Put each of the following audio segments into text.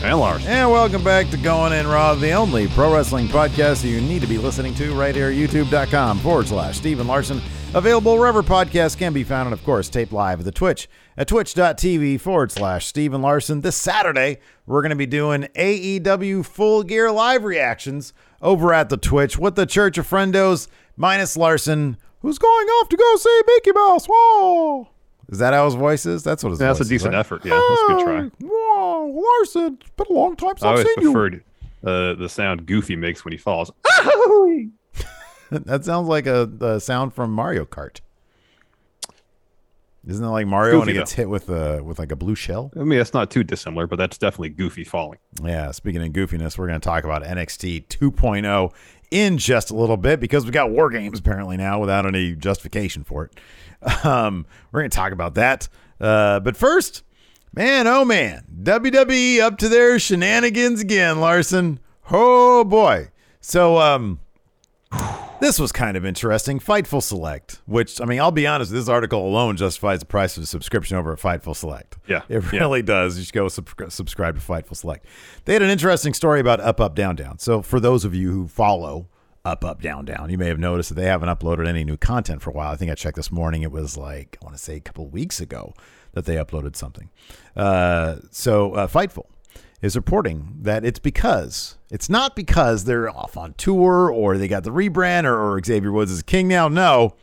And Lars. And welcome back to Going In Raw, the only pro wrestling podcast you need to be listening to right here, at youtube.com forward slash Stephen Larson. Available wherever podcasts can be found, and of course, taped live at the Twitch at twitch.tv forward slash Stephen Larson. This Saturday, we're going to be doing AEW Full Gear live reactions over at the Twitch with the Church of Friendos minus Larson, who's going off to go see Mickey Mouse. Whoa! Is that how his voice is? That's what his Yeah, voice that's a is, decent right? effort. Yeah, that's a good try. Whoa, Larson, it's been a long time since I I've seen you. preferred uh, the sound Goofy makes when he falls. that sounds like a, a sound from Mario Kart. Isn't that like Mario when he Goofy, gets hit with a with like a blue shell? I mean, it's not too dissimilar, but that's definitely Goofy falling. Yeah. Speaking of goofiness, we're going to talk about NXT 2.0 in just a little bit because we got war games apparently now without any justification for it. Um, we're going to talk about that. Uh, but first, man, oh man, WWE up to their shenanigans again, Larson. Oh boy. So, um, this was kind of interesting. Fightful Select, which I mean, I'll be honest, this article alone justifies the price of a subscription over at Fightful Select. Yeah, it yeah. really does. You should go sub- subscribe to Fightful Select. They had an interesting story about Up Up Down Down. So for those of you who follow Up Up Down Down, you may have noticed that they haven't uploaded any new content for a while. I think I checked this morning. It was like I want to say a couple of weeks ago that they uploaded something. Uh, so uh, Fightful is reporting that it's because it's not because they're off on tour or they got the rebrand or, or Xavier Woods is king now. No,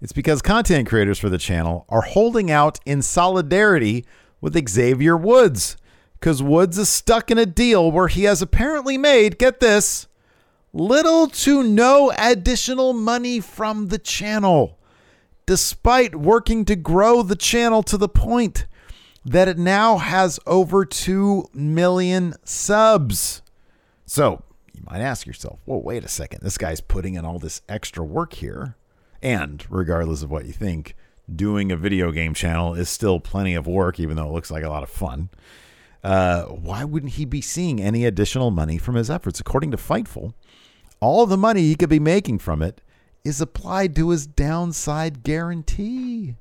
it's because content creators for the channel are holding out in solidarity with Xavier Woods because Woods is stuck in a deal where he has apparently made, get this, little to no additional money from the channel, despite working to grow the channel to the point that it now has over 2 million subs. So you might ask yourself, well, wait a second. This guy's putting in all this extra work here. And regardless of what you think, doing a video game channel is still plenty of work, even though it looks like a lot of fun. Uh, why wouldn't he be seeing any additional money from his efforts? According to Fightful, all the money he could be making from it is applied to his downside guarantee.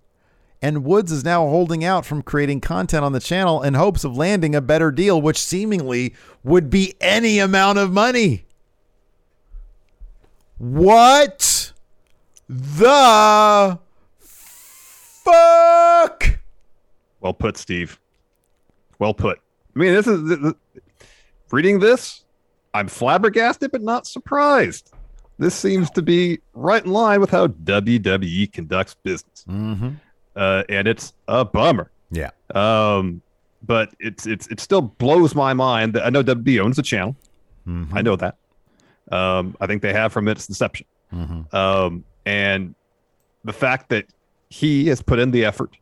And Woods is now holding out from creating content on the channel in hopes of landing a better deal, which seemingly would be any amount of money. What the fuck? Well put, Steve. Well put. I mean, this is reading this. I'm flabbergasted, but not surprised. This seems to be right in line with how WWE conducts business, Mm-hmm. Uh, and it's a bummer. Yeah. Um, but it's it's it still blows my mind that I know WB owns the channel. Mhm. I know that. Um, I think they have from its inception. Mhm. Um, and the fact that he has put in the effort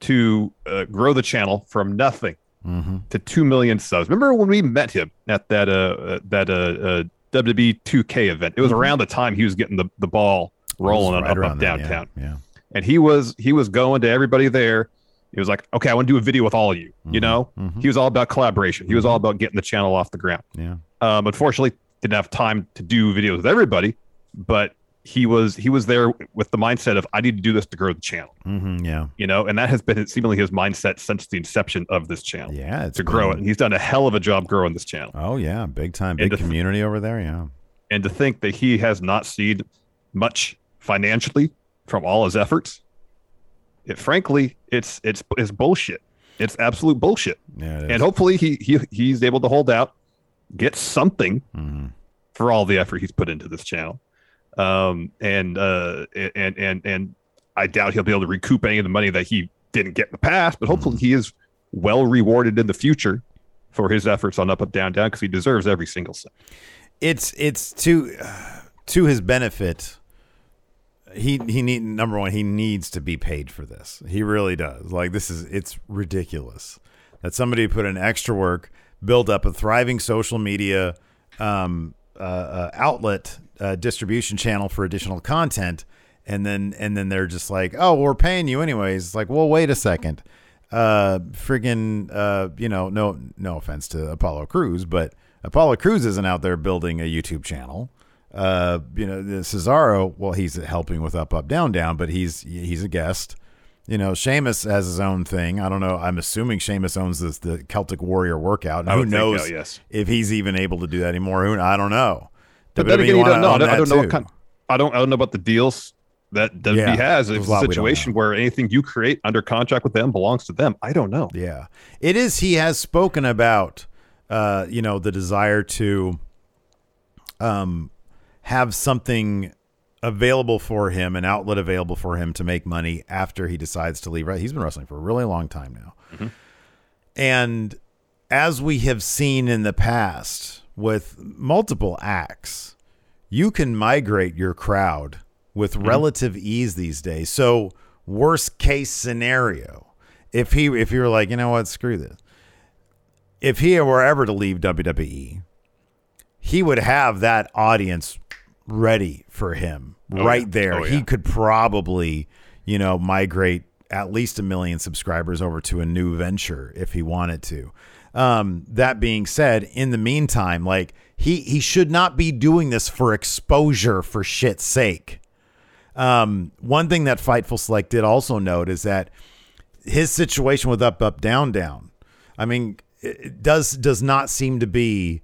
to uh, grow the channel from nothing Mhm. to two million subs. Remember when we met him at that uh, uh that uh, uh WWE 2K event? It was around the time he was getting the, the ball rolling was up, up then, yeah, downtown, Yeah. And he was he was going to everybody there. He was like, "Okay, I want to do a video with all of you." You Mhm, know, mhm. he was all about collaboration. He was all about getting the channel off the ground. Yeah. Um, unfortunately, didn't have time to do videos with everybody, but he was he was there with the mindset of I need to do this to grow the channel. hmm yeah. You know, and that has been seemingly his mindset since the inception of this channel Yeah. It's to grow it. And he's done a hell of a job growing this channel. Oh yeah, big time, big community over there. Yeah. And to think that he has not seen much financially from all his efforts, it frankly, it's it's it's bullshit. It's absolute bullshit. Yeah. It. And hopefully he he he's able to hold out, get something Mhm. for all the effort he's put into this channel. Um, and uh, and and and I doubt he'll be able to recoup any of the money that he didn't get in the past. But hopefully, he is well rewarded in the future for his efforts on up, up, down, down because he deserves every single cent. it's it's to to his benefit. He he need number one. He needs to be paid for this. He really does. Like this is it's ridiculous that somebody put in extra work, build up a thriving social media um, uh, uh, outlet uh, distribution channel for additional content, and then and then they're just like, oh, we're paying you anyways. It's like, well, wait a second. Uh, friggin' uh, you know, no no offense to Apollo Crews, but Apollo Crews isn't out there building a YouTube channel. Uh, you know, Cesaro, well, he's helping with Up Up Down Down, but he's he's a guest. You know, Sheamus has his own thing. I don't know. I'm assuming Sheamus owns this the Celtic Warrior workout. I who think knows so, yes. if he's even able to do that anymore? Who I don't know. But then WWE again, you don't know. I don't, I don't know what kind. I don't. I don't know about the deals that WWE Yeah, has. there's It's a lot a we don't situation where anything you create under contract with them belongs to them. I don't know. Yeah, it is. He has spoken about, uh, you know, the desire to, um, have something available for him, an outlet available for him to make money after he decides to leave. Right, he's been wrestling for a really long time now, mm-hmm. and as we have seen in the past with multiple acts, you can migrate your crowd with mm-hmm. relative ease these days. So, worst case scenario, if he if you're like, you know what, screw this. If he were ever to leave WWE, he would have that audience ready for him Oh, right yeah. there. Oh, He could probably, you know, migrate at least a million subscribers over to a new venture if he wanted to. Um, that being said, in the meantime, like he he should not be doing this for exposure for shit's sake. Um, one thing that Fightful Select did also note is that his situation with up up down down. I mean, it does does not seem to be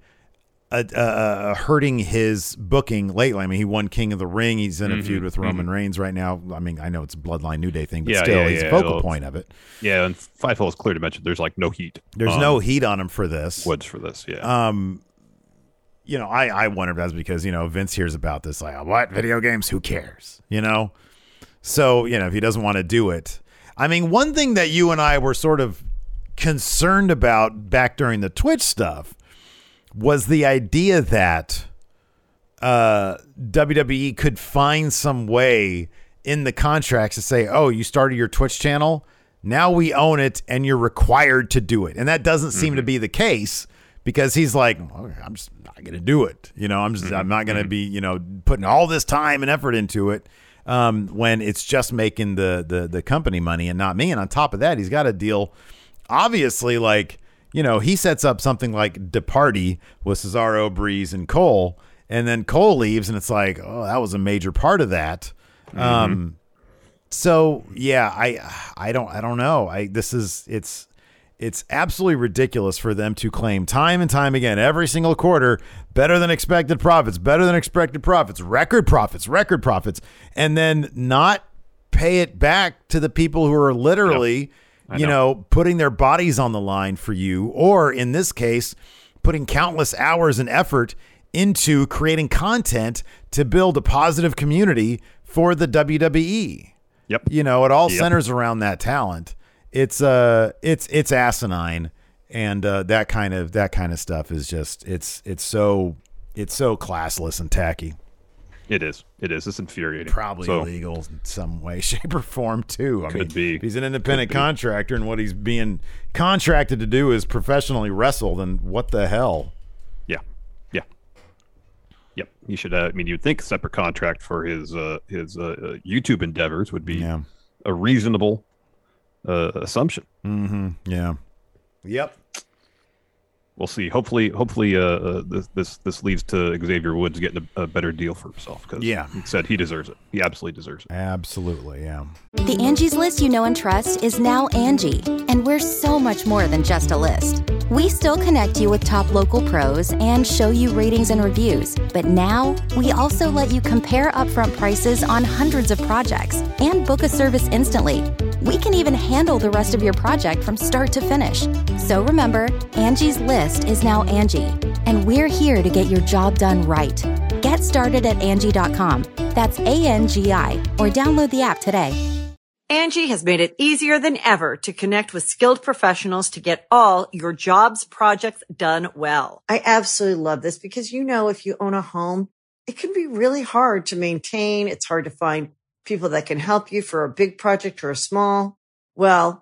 a hurting his booking lately. I mean, he won King of the Ring. He's in a feud with Roman Reigns right now. I mean, I know it's a Bloodline New Day thing, but Yeah, still, yeah, he's yeah. a focal point of it. Yeah, and Fightful is clear to mention there's like no heat. There's on no heat on him for this. woods for this. Yeah. Um, you know, I I wonder if that's because you know Vince hears about this like what video games? Who cares? You know, so you know if he doesn't want to do it. I mean, one thing that you and I were sort of concerned about back during the Twitch stuff was the idea that uh, WWE could find some way in the contracts to say, "Oh, you started your Twitch channel, now we own it, and you're required to do it." And that doesn't seem to be the case because he's like, "Okay, "I'm just not going to do it." You know, I'm just I'm not going to be you know putting all this time and effort into it um, when it's just making the the the company money and not me. And on top of that, he's got a deal, obviously, like you know, he sets up something like Departy with Cesaro, Breeze, and Cole, and then Cole leaves, and it's like, oh, that was a major part of that. Um, so yeah, I I don't I don't know. I this is it's it's absolutely ridiculous for them to claim time and time again every single quarter better than expected profits, better than expected profits, record profits, record profits, and then not pay it back to the people who are literally, you know, putting their bodies on the line for you, or in this case, putting countless hours and effort into creating content to build a positive community for the WWE yep. you know, it all Yep. centers around that talent. It's uh it's it's asinine and uh that kind of that kind of stuff is just it's it's so it's so classless and tacky. It is. It is. It's infuriating. Probably So, illegal in some way, shape, or form too. I Could mean, be. if he's an independent contractor and what he's being contracted to do is professionally wrestle, then what the hell? Yeah. Yeah. Yep. You should. Uh, I mean, you'd think a separate contract for his uh, his uh, uh, YouTube endeavors would be Yeah. a reasonable uh, assumption. Mm-hmm. Yeah. Yep. We'll see. Hopefully, hopefully, uh, uh, this this this leads to Xavier Woods getting a, a better deal for himself because Yeah. he said he deserves it. He absolutely deserves it. Absolutely, yeah. The Angie's list you know and trust is now Angi, and we're so much more than just a list. We still connect you with top local pros and show you ratings and reviews, but now we also let you compare upfront prices on hundreds of projects and book a service instantly. We can even handle the rest of your project from start to finish. So remember, Angie's list is now Angi, and we're here to get your job done right. Get started at Angi.com. That's A N G I, or download the app today. Angi has made it easier than ever to connect with skilled professionals to get all your jobs projects done well. I absolutely love this because, you know, if you own a home, it can be really hard to maintain. It's hard to find people that can help you for a big project or a small. Well,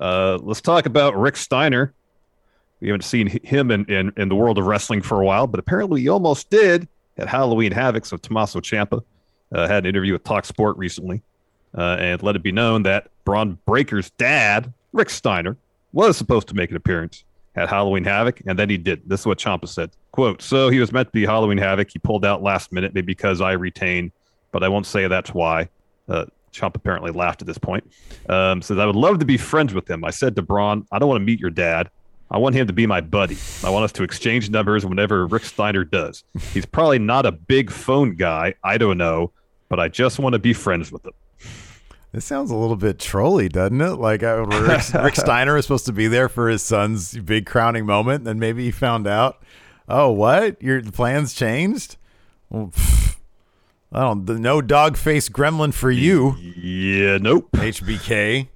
Uh, let's talk about Rick Steiner. We haven't seen him in, in, in the world of wrestling for a while, but apparently he almost did at Halloween Havoc. So Tommaso Ciampa uh, had an interview with Talk Sport recently uh, and let it be known that Bron Breakker's dad, Rick Steiner, was supposed to make an appearance at Halloween Havoc, and then he did. This is what Ciampa said. Quote, so he was meant to be Halloween Havoc. He pulled out last minute, maybe because I retained, but I won't say that's why. Uh, Ciampa apparently laughed at this point. Um, says, I would love to be friends with him. I said to Bron, I don't want to meet your dad. I want him to be my buddy. I want us to exchange numbers whenever Rick Steiner does. He's probably not a big phone guy. I don't know, but I just want to be friends with him. This sounds a little bit trolly, doesn't it? Like Rick, Rick Steiner is supposed to be there for his son's big crowning moment, and then maybe he found out, oh, what? Your plans changed? Well, I don't. The no dog face gremlin for you, Yeah, nope. HBK.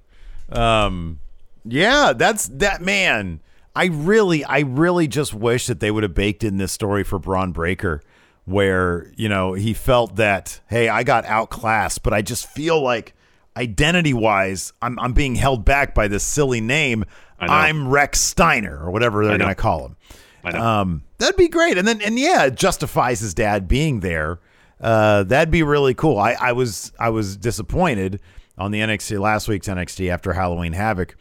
Um, yeah, that's that man. I really, I really just wish that they would have baked in this story for Bron Breakker, where you know he felt that, hey, I got outclassed, but I just feel like identity wise, I'm I'm being held back by this silly name. I'm Rex Steiner or whatever they're going to call him. Um, that'd be great. And then, and yeah, it justifies his dad being there. Uh, that'd be really cool. I, I was, I was disappointed on the NXT last week's NXT after Halloween Havoc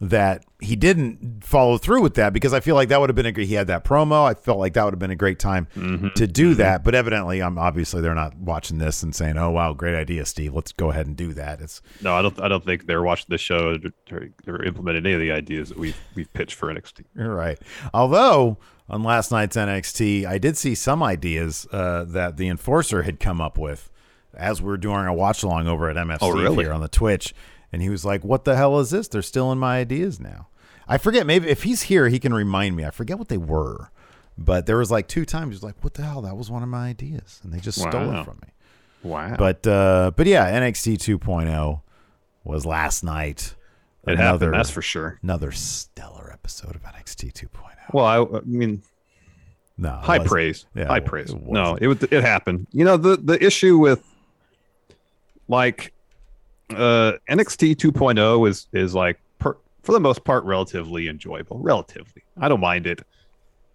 that he didn't follow through with that because I feel like that would have been a he had that promo. I felt like that would have been a great time Mm-hmm. to do that. But evidently, I'm obviously they're not watching this and saying, "Oh wow, great idea, Steve. Let's go ahead and do that." It's no, I don't. I don't think they're watching the show or, or implemented any of the ideas that we've we've pitched for NXT. You're right. Although on last night's NXT, I did see some ideas uh, that the enforcer had come up with as we are doing our watch along over at MFC Oh, really? here on the Twitch, and he was like, "What the hell is this? They're still in my ideas now." I forget. Maybe if he's here, he can remind me. I forget what they were, but there was like two times he was like, "What the hell? That was one of my ideas," and they just stole it from me. Wow. But uh, but yeah, NXT 2.0 was last night. it happened. That's for sure. another stellar episode of NXT 2.0. Well, I, I mean, No, high wasn't. praise. Yeah, high it praise. it no, it was- it happened. You know the the issue with like uh NXT 2.0 is is like per, for the most part relatively enjoyable. Relatively, I don't mind it.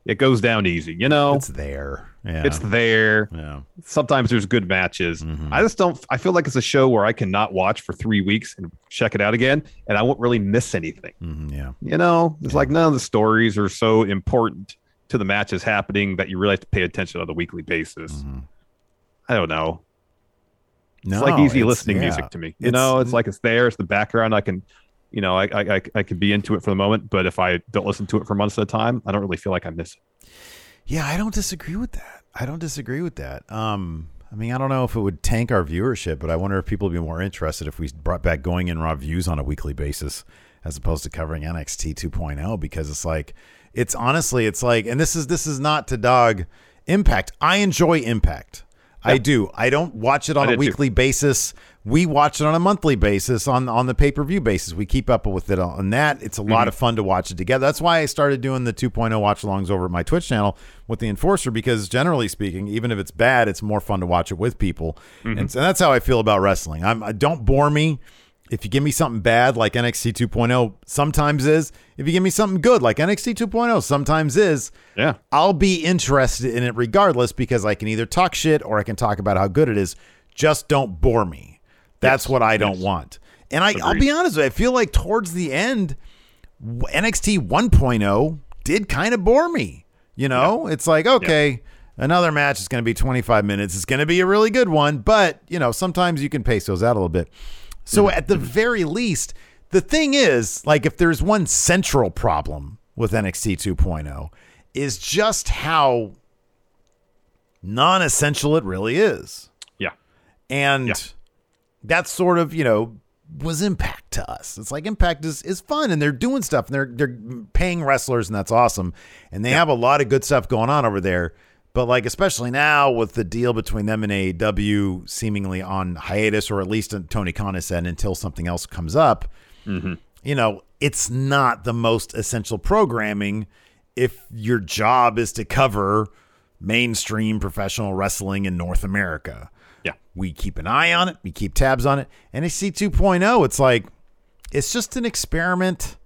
It goes down easy. You know, It's there. Yeah. it's there. yeah. Sometimes there's good matches. Mhm. I just don't. I feel like it's a show where I cannot watch for three weeks and check it out again, and I won't really miss anything. Mhm, yeah. You know, it's like none of the stories are so important to the matches happening that you really have to pay attention on a weekly basis. Mhm. I don't know. No, It's like easy it's- listening yeah. music to me. You It's- know, it's like it's there, it's the background. I can, you know, I, I I can be into it for the moment, but if I don't listen to it for months at a time, I don't really feel like I miss it. Yeah, I don't disagree with that. I don't disagree with that. Um, I mean, I don't know if it would tank our viewership, but I wonder if people would be more interested if we brought back going in raw views on a weekly basis as opposed to covering NXT 2.0 because it's like it's honestly it's like and this is this is not to dog Impact. I enjoy Impact. I do. I don't watch it on I a did too. weekly basis. We watch it on a monthly basis on on the pay-per-view basis. We keep up with it on that. It's a lot mm-hmm. of fun to watch it together. That's why I started doing the 2.0 watch-alongs over at my Twitch channel with the Enforcer because generally speaking, even if it's bad, it's more fun to watch it with people. And, mm-hmm. so that's how I feel about wrestling. I'm I don't bore me. If you give me something bad like NXT 2.0 sometimes is, if you give me something good like NXT 2.0 sometimes is, Yeah. I'll be interested in it regardless because I can either talk shit or I can talk about how good it is. Just don't bore me. That's Yes. what I don't Yes. want. And I, I'll be honest with you, I feel like towards the end, NXT 1.0 did kind of bore me. You know, it's like, okay, another match is going to be 25 minutes. It's going to be a really good one, but, you know, sometimes you can pace those out a little bit. So Mm-hmm. at the very least, the thing is, like, if there's one central problem with NXT 2.0, is just how non essential it really is. Yeah. And Yeah. that's sort of, you know, was impact to us. It's like impact is, is fun and they're doing stuff and they're they're paying wrestlers and that's awesome. And they have a lot of good stuff going on over there. But like especially now with the deal between them and AEW seemingly on hiatus or at least Tony Khan has said until something else comes up, mm-hmm. you know, it's not the most essential programming if your job is to cover mainstream professional wrestling in North America. Yeah. We keep an eye on it, we keep tabs on it. and NXT 2.0, it's like it's just an experiment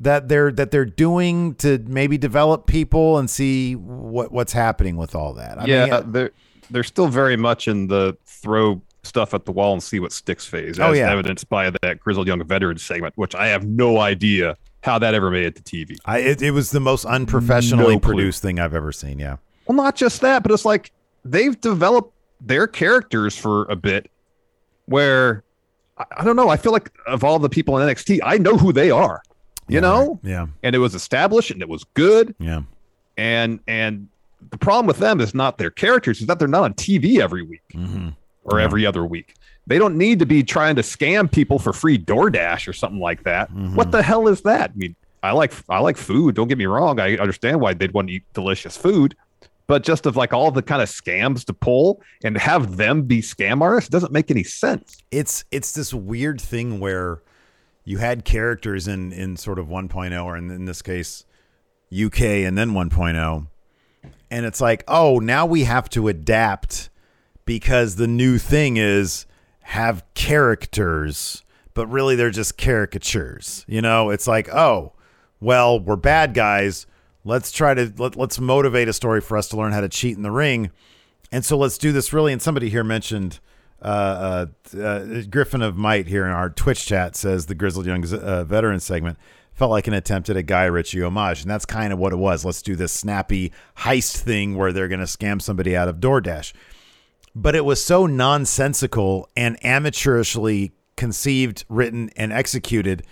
that they're that they're doing to maybe develop people and see what what's happening with all that. I yeah, mean, uh, they're they're still very much in the throw stuff at the wall and see what sticks phase, Oh, as yeah. evidenced by that grizzled young veteran segment, which I have no idea how that ever made it to TV. I, it, it was the most unprofessionally No produced thing I've ever seen. Yeah. Well, not just that, but it's like they've developed their characters for a bit where I, I don't know. I feel like of all the people in NXT, I know who they are, you Yeah, know, right. Yeah. and it was established and it was good. Yeah. And, and, the problem with them is not their characters, is that they're not on TV every week hmm or every other week. They don't need to be trying to scam people for free DoorDash or something like that. Mm-hmm. What the hell is that? I mean, I like I like food. Don't get me wrong. I understand why they'd want to eat delicious food, but just of like all the kind of scams to pull and have them be scam artists doesn't make any sense. it's it's this weird thing where you had characters in in sort of 1.0 or in, in this case UK and then 1.0 and it's like oh now we have to adapt because the new thing is have characters but really they're just caricatures you know? It's like oh well we're bad guys. Let's try to let, let's motivate a story for us to learn how to cheat in the ring. And so let's do this really. And somebody here mentioned uh, uh, uh, Griffin of Might here in our Twitch chat says the Grizzled Young uh, veteran segment felt like an attempt at a Guy Ritchie homage. And that's kind of what it was. Let's do this snappy heist thing where they're going to scam somebody out of DoorDash. But it was so nonsensical and amateurishly conceived, written, and executed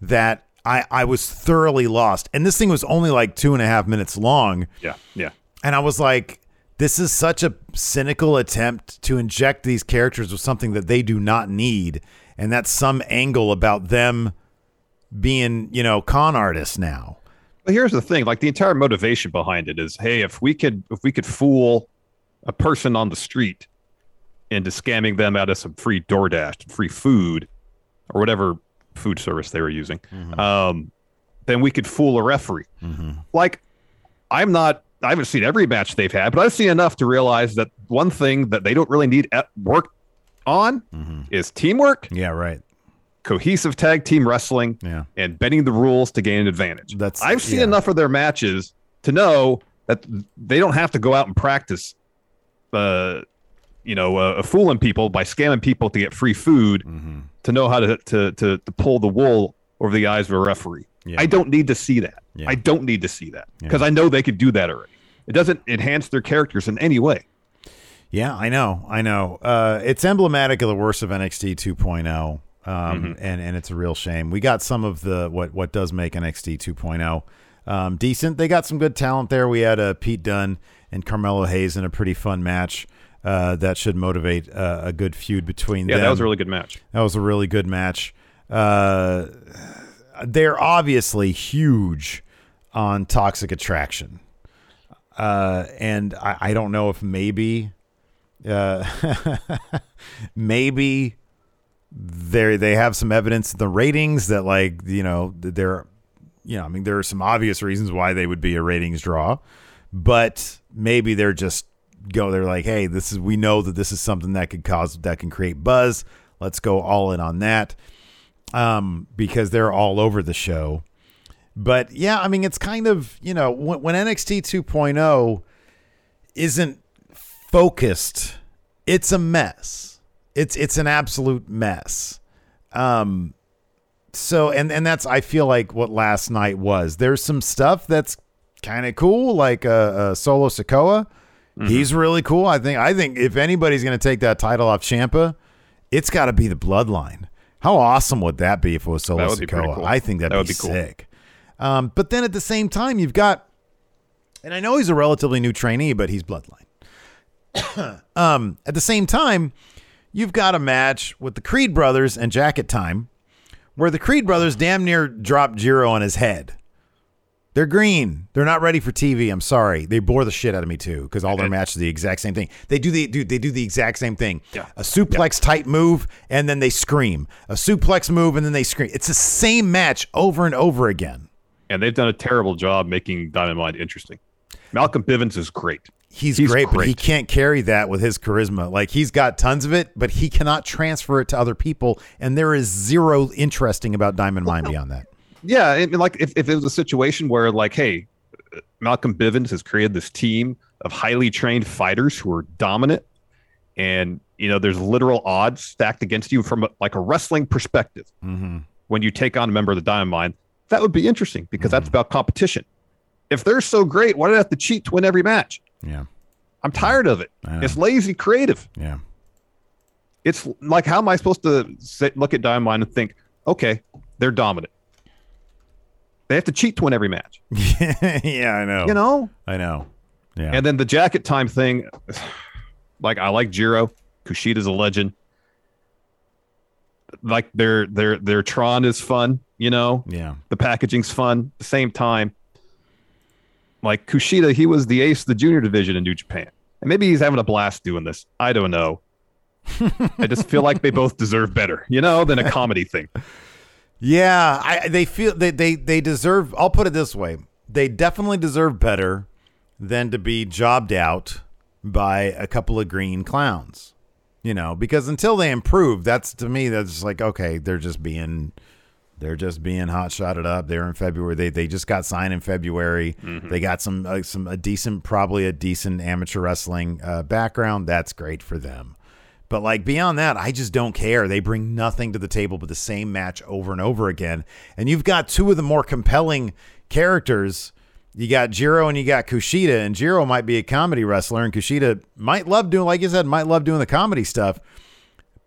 that I, I was thoroughly lost. And this thing was only like two and a half minutes long. Yeah, yeah. And I was like, this is such a cynical attempt to inject these characters with something that they do not need. And that's some angle about them being, you know, con artists now. But here's the thing: like the entire motivation behind it is, hey, if we could if we could fool a person on the street into scamming them out of some free DoorDash, free food, or whatever food service they were using, um, then we could fool a referee. Like, I'm not. I haven't seen every match they've had, but I've seen enough to realize that one thing that they don't really need at work on is teamwork, Yeah, right. cohesive tag team wrestling, Yeah. and bending the rules to gain an advantage. That's- I've seen yeah. enough of their matches to know that they don't have to go out and practice, uh, you know, uh, fooling people by scamming people to get free food Mm-hmm. to know how to, to to to pull the wool over the eyes of a referee. Yeah. I don't need to see that. Yeah. I don't need to see that Yeah. because I know they could do that already. It doesn't enhance their characters in any way. Yeah, I know, I know. Uh, it's emblematic of the worst of NXT 2.0, um, Mm-hmm. and and it's a real shame. We got some of the what what does make NXT 2.0 um, decent. They got some good talent there. We had uh, Pete Dunne and Carmelo Hayes in a pretty fun match. Uh, that should motivate uh, a good feud between Yeah, them. Yeah, that was a really good match. That was a really good match. Uh, they're obviously huge on Toxic Attraction. Uh, and I, I don't know if maybe, uh, maybe they they have some evidence in the ratings that like you know there you know I mean there are some obvious reasons why they would be a ratings draw, but maybe they're just go they're like hey this is we know that this is something that could cause that can create buzz let's go all in on that um because they're all over the show. But yeah i mean it's kind of you know when, when nxt 2.0 isn't focused it's a mess. It's it's an absolute mess. Um so and and that's i feel like what last night was. There's some stuff that's kind of cool like uh, uh Solo Sikoa. He's really cool. I think i think if anybody's going to take that title off Ciampa it's got to be the bloodline how awesome would that be if it was Solo Sikoa cool. i think that'd That would be, be cool. sick um but then at the same time you've got and i know he's a relatively new trainee but he's bloodline um at the same time you've got a match with the creed brothers and jacket time where the Creed brothers damn near dropped Jiro on his head. They're green. They're not ready for TV. I'm sorry. They bore the shit out of me too because all their matches are the exact same thing. They do the dude. They do the exact same thing. Yeah. A suplex type move and then they scream. A suplex move and then they scream. It's the same match over and over again. And they've done a terrible job making Diamond Mine interesting. Malcolm Bivens is great. He's, He's great, but he can't carry that with his charisma. Like he's got tons of it, but he cannot transfer it to other people. And there is zero interesting about Diamond Mine beyond that. Yeah, mean, like if, if it was a situation where like, hey, Malcolm Bivens has created this team of highly trained fighters who are dominant, and you know there's literal odds stacked against you from a, like a wrestling perspective Mm-hmm. when you take on a member of the Diamond Mine, that would be interesting because that's about competition. If they're so great, why do they have to cheat to win every match? Yeah. I'm tired of it. It's lazy creative. Yeah. It's like, how am I supposed to sit, look at Diamond Mine and think, okay, they're dominant? They have to cheat to win every match. yeah, I know. You know, I know. Yeah. And then the jacket time thing, like I like Jiro, Kushida's a legend. Like their their their Tron is fun, you know. yeah. The packaging's fun. At the same time, like Kushida, he was the ace of the junior division in New Japan, and maybe he's having a blast doing this. I don't know. I just feel like they both deserve better, you know, than a comedy thing. Yeah, I they feel they they they deserve I'll put it this way. They definitely deserve better than to be jobbed out by a couple of green clowns. You know, because until they improve, that's to me that's like okay, they're just being they're just being hot shotted up. They're in February. They they just got signed in February. They got some uh, some a decent probably a decent amateur wrestling uh, background. That's great for them. But like beyond that, I just don't care. They bring nothing to the table but the same match over and over again. And you've got two of the more compelling characters. You got Jiro and you got Kushida, and Jiro might be a comedy wrestler, and Kushida might love doing, like you said, might love doing the comedy stuff.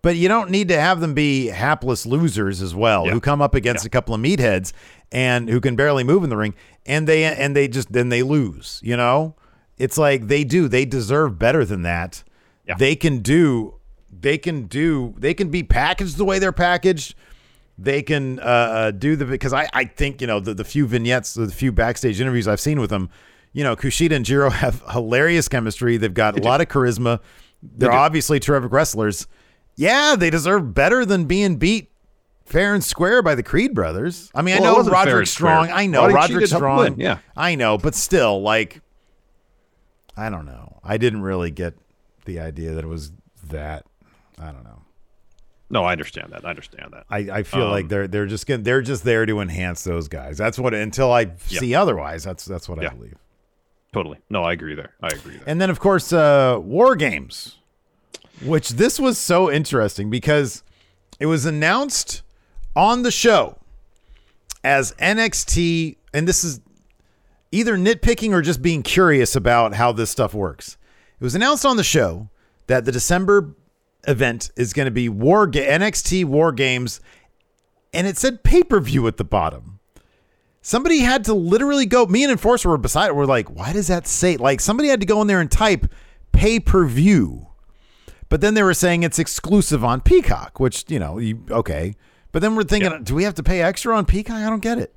But you don't need to have them be hapless losers as well, Yeah. who come up against a couple of meatheads and who can barely move in the ring, and they and they just then they lose. You know, it's like they do. They deserve better than that. Yeah. They can do. They can do. They can be packaged the way they're packaged. They can uh, uh, do the because I I think you know the the few vignettes, the few backstage interviews I've seen with them. You know, Kushida and Jiro have hilarious chemistry. They've got a lot of charisma. They're do. obviously terrific wrestlers. Yeah, they deserve better than being beat fair and square by the Creed brothers. I mean, Well, I know Roderick. Strong. I know Roderick Strong. win, yeah. I know, but still, like, I don't know. I didn't really get the idea that it was that. I don't know. No, I understand that. I understand that. I, I feel Um, like they're they're just gonna, they're just there to enhance those guys. That's what until I see otherwise. That's that's what I believe. totally. No, I agree there. I agree there. And then, of course, uh, War Games, which this was so interesting because it was announced on the show as NXT, and this is either nitpicking or just being curious about how this stuff works. It was announced on the show that the December event is going to be War Ga- NXT War Games, and it said pay per view at the bottom. Somebody had to literally go. Me and Enforcer were beside it. We're like, why does that say? Like somebody had to go in there and type pay per view. But then they were saying it's exclusive on Peacock, which you know, you, okay. But then we're thinking, do we have to pay extra on Peacock? I don't get it.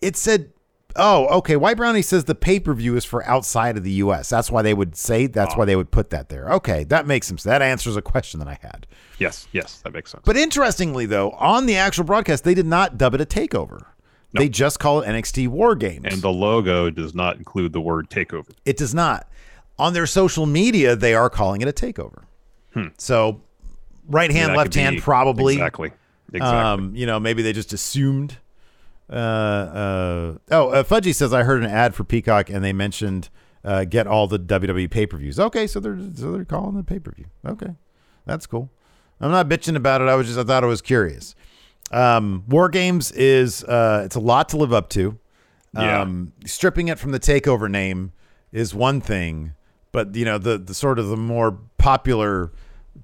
It said, oh, okay. White Brownie says the pay per view is for outside of the U.S. That's why they would say. That's why they would put that there. Okay, that makes sense. That answers a question that I had. yes, yes, that makes sense. But interestingly, though, on the actual broadcast, they did not dub it a takeover. They just call it NXT War Games. and the logo does not include the word takeover. it does not. On their social media, they are calling it a takeover. So, right hand, Hmm. That left hand, probably. Exactly. Exactly. Um, you know, maybe they just assumed. Uh, uh, oh, uh, Fudgy says I heard an ad for Peacock and they mentioned uh, get all the WWE pay per views. Okay, so they're so they're calling the pay per view. Okay, that's cool. I'm not bitching about it. I was just I thought I was curious. Um, War Games is uh, it's a lot to live up to. Yeah. Um, stripping it from the takeover name is one thing, but you know the the sort of the more popular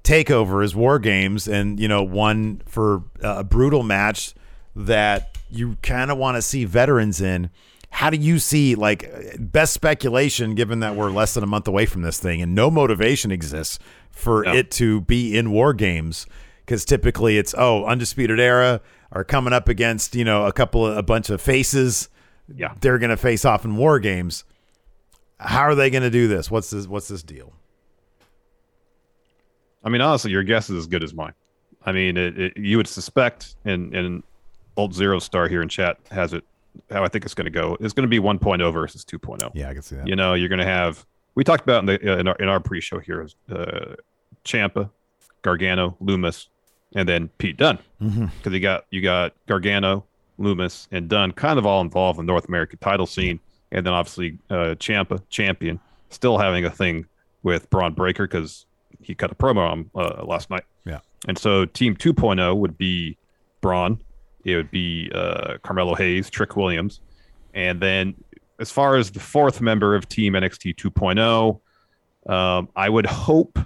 takeover is War Games, and you know one for a brutal match that you kind of want to see veterans in. How do you see like best speculation, given that we're less than a month away from this thing and no motivation exists for No. it to be in War Games? Because typically it's oh, Undisputed Era are coming up against you know a couple of a bunch of faces. Yeah. they're going to face off in War Games. How are they going to do this? What's this? What's this deal? I mean, honestly, your guess is as good as mine. I mean, it, it, you would suspect, and and Old Zero Star here in chat has it. How I think it's going to go. It's going to be 1.0 versus 2.0. Yeah, I can see that. You know, you're going to have. We talked about in the uh, in our, in our pre-show here, uh, Ciampa, Gargano, Lumis, and then Pete Dunne Because you got you got Gargano, Lumis, and Dunne kind of all involved in the North American title scene, and then obviously uh, Ciampa, champion, still having a thing with Bron Breakker because he cut a promo on uh, last night. Yeah. And so Team 2.0 would be Bron, it would be uh, Carmelo Hayes, Trick Williams, and then as far as the fourth member of Team NXT 2.0, um, I would hope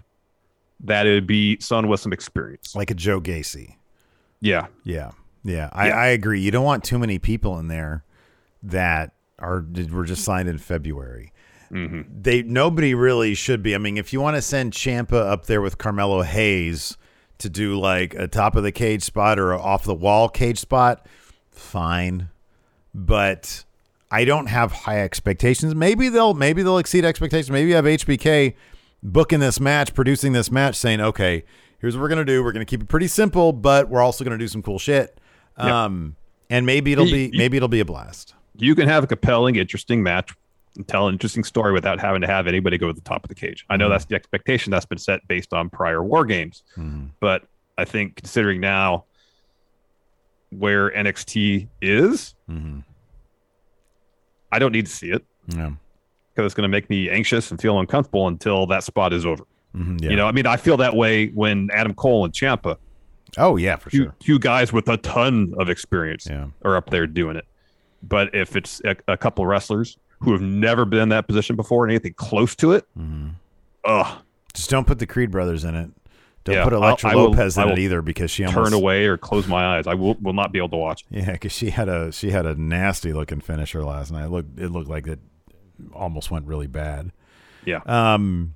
that it would be someone with some experience. like a Joe Gacy. Yeah, Yeah, yeah, I, Yeah. I agree. You don't want too many people in there that are were just signed in February. They nobody really should be. I mean, if you want to send Ciampa up there with Carmelo Hayes to do like a top of the cage spot or off the wall cage spot, fine. But I don't have high expectations. Maybe they'll maybe they'll exceed expectations. Maybe you have HBK booking this match, producing this match, saying, "Okay, here's what we're gonna do. We're gonna keep it pretty simple, but we're also gonna do some cool shit." Yeah. Um, and maybe it'll You- be maybe it'll be a blast. you can have a compelling, interesting match and tell an interesting story without having to have anybody go to the top of the cage. I know hmm. that's the expectation that's been set based on prior war games, hmm. but I think considering now where NXT is, hmm. I don't need to see it Yeah. because it's going to make me anxious and feel uncomfortable until that spot is over. Mhm, yeah. You know, I mean, I feel that way when Adam Cole and Ciampa, Oh yeah, for two, sure. two guys with a ton of experience, Yeah. are up there doing it. But if it's a, a couple wrestlers who have never been in that position before, and anything close to it, Mm-hmm. ugh, Just don't put the Creed brothers in it. Don't Yeah, put Elektra will- Lopez in it either because she almost turn away or close my eyes. I will will not be able to watch. Yeah, because she had a she had a nasty looking finisher last night. It looked it looked like it almost went really bad. Yeah. Um,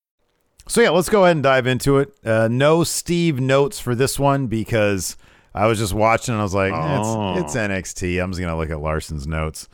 So yeah, let's go ahead and dive into it. Uh, no Steve notes for this one because I was just watching and I was like, eh, Oh. it's, it's NXT. I'm just gonna look at Larson's notes.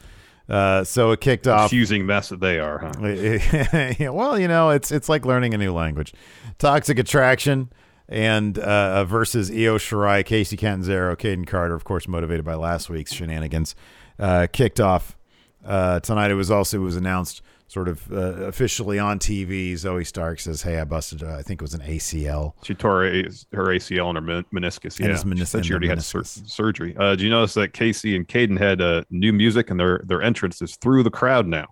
Uh, so it kicked off. Confusing mess that they are, huh? Yeah, well, you know, it's it's like learning a new language. Toxic Attraction and uh, versus Io Shirai, Kacy Catanzaro, Kayden Carter, of course, motivated by last week's shenanigans, uh, kicked off uh, tonight. It was also it was announced sort of uh, officially on TV. Zoey Stark says, "Hey, I busted. Uh, I think it was an ACL." She tore her, her ACL and her men- meniscus. And Yeah, his menis- she she already had sur- surgery. Uh, do you notice that Kacy and Kayden had uh, new music and their their entrance is through the crowd now?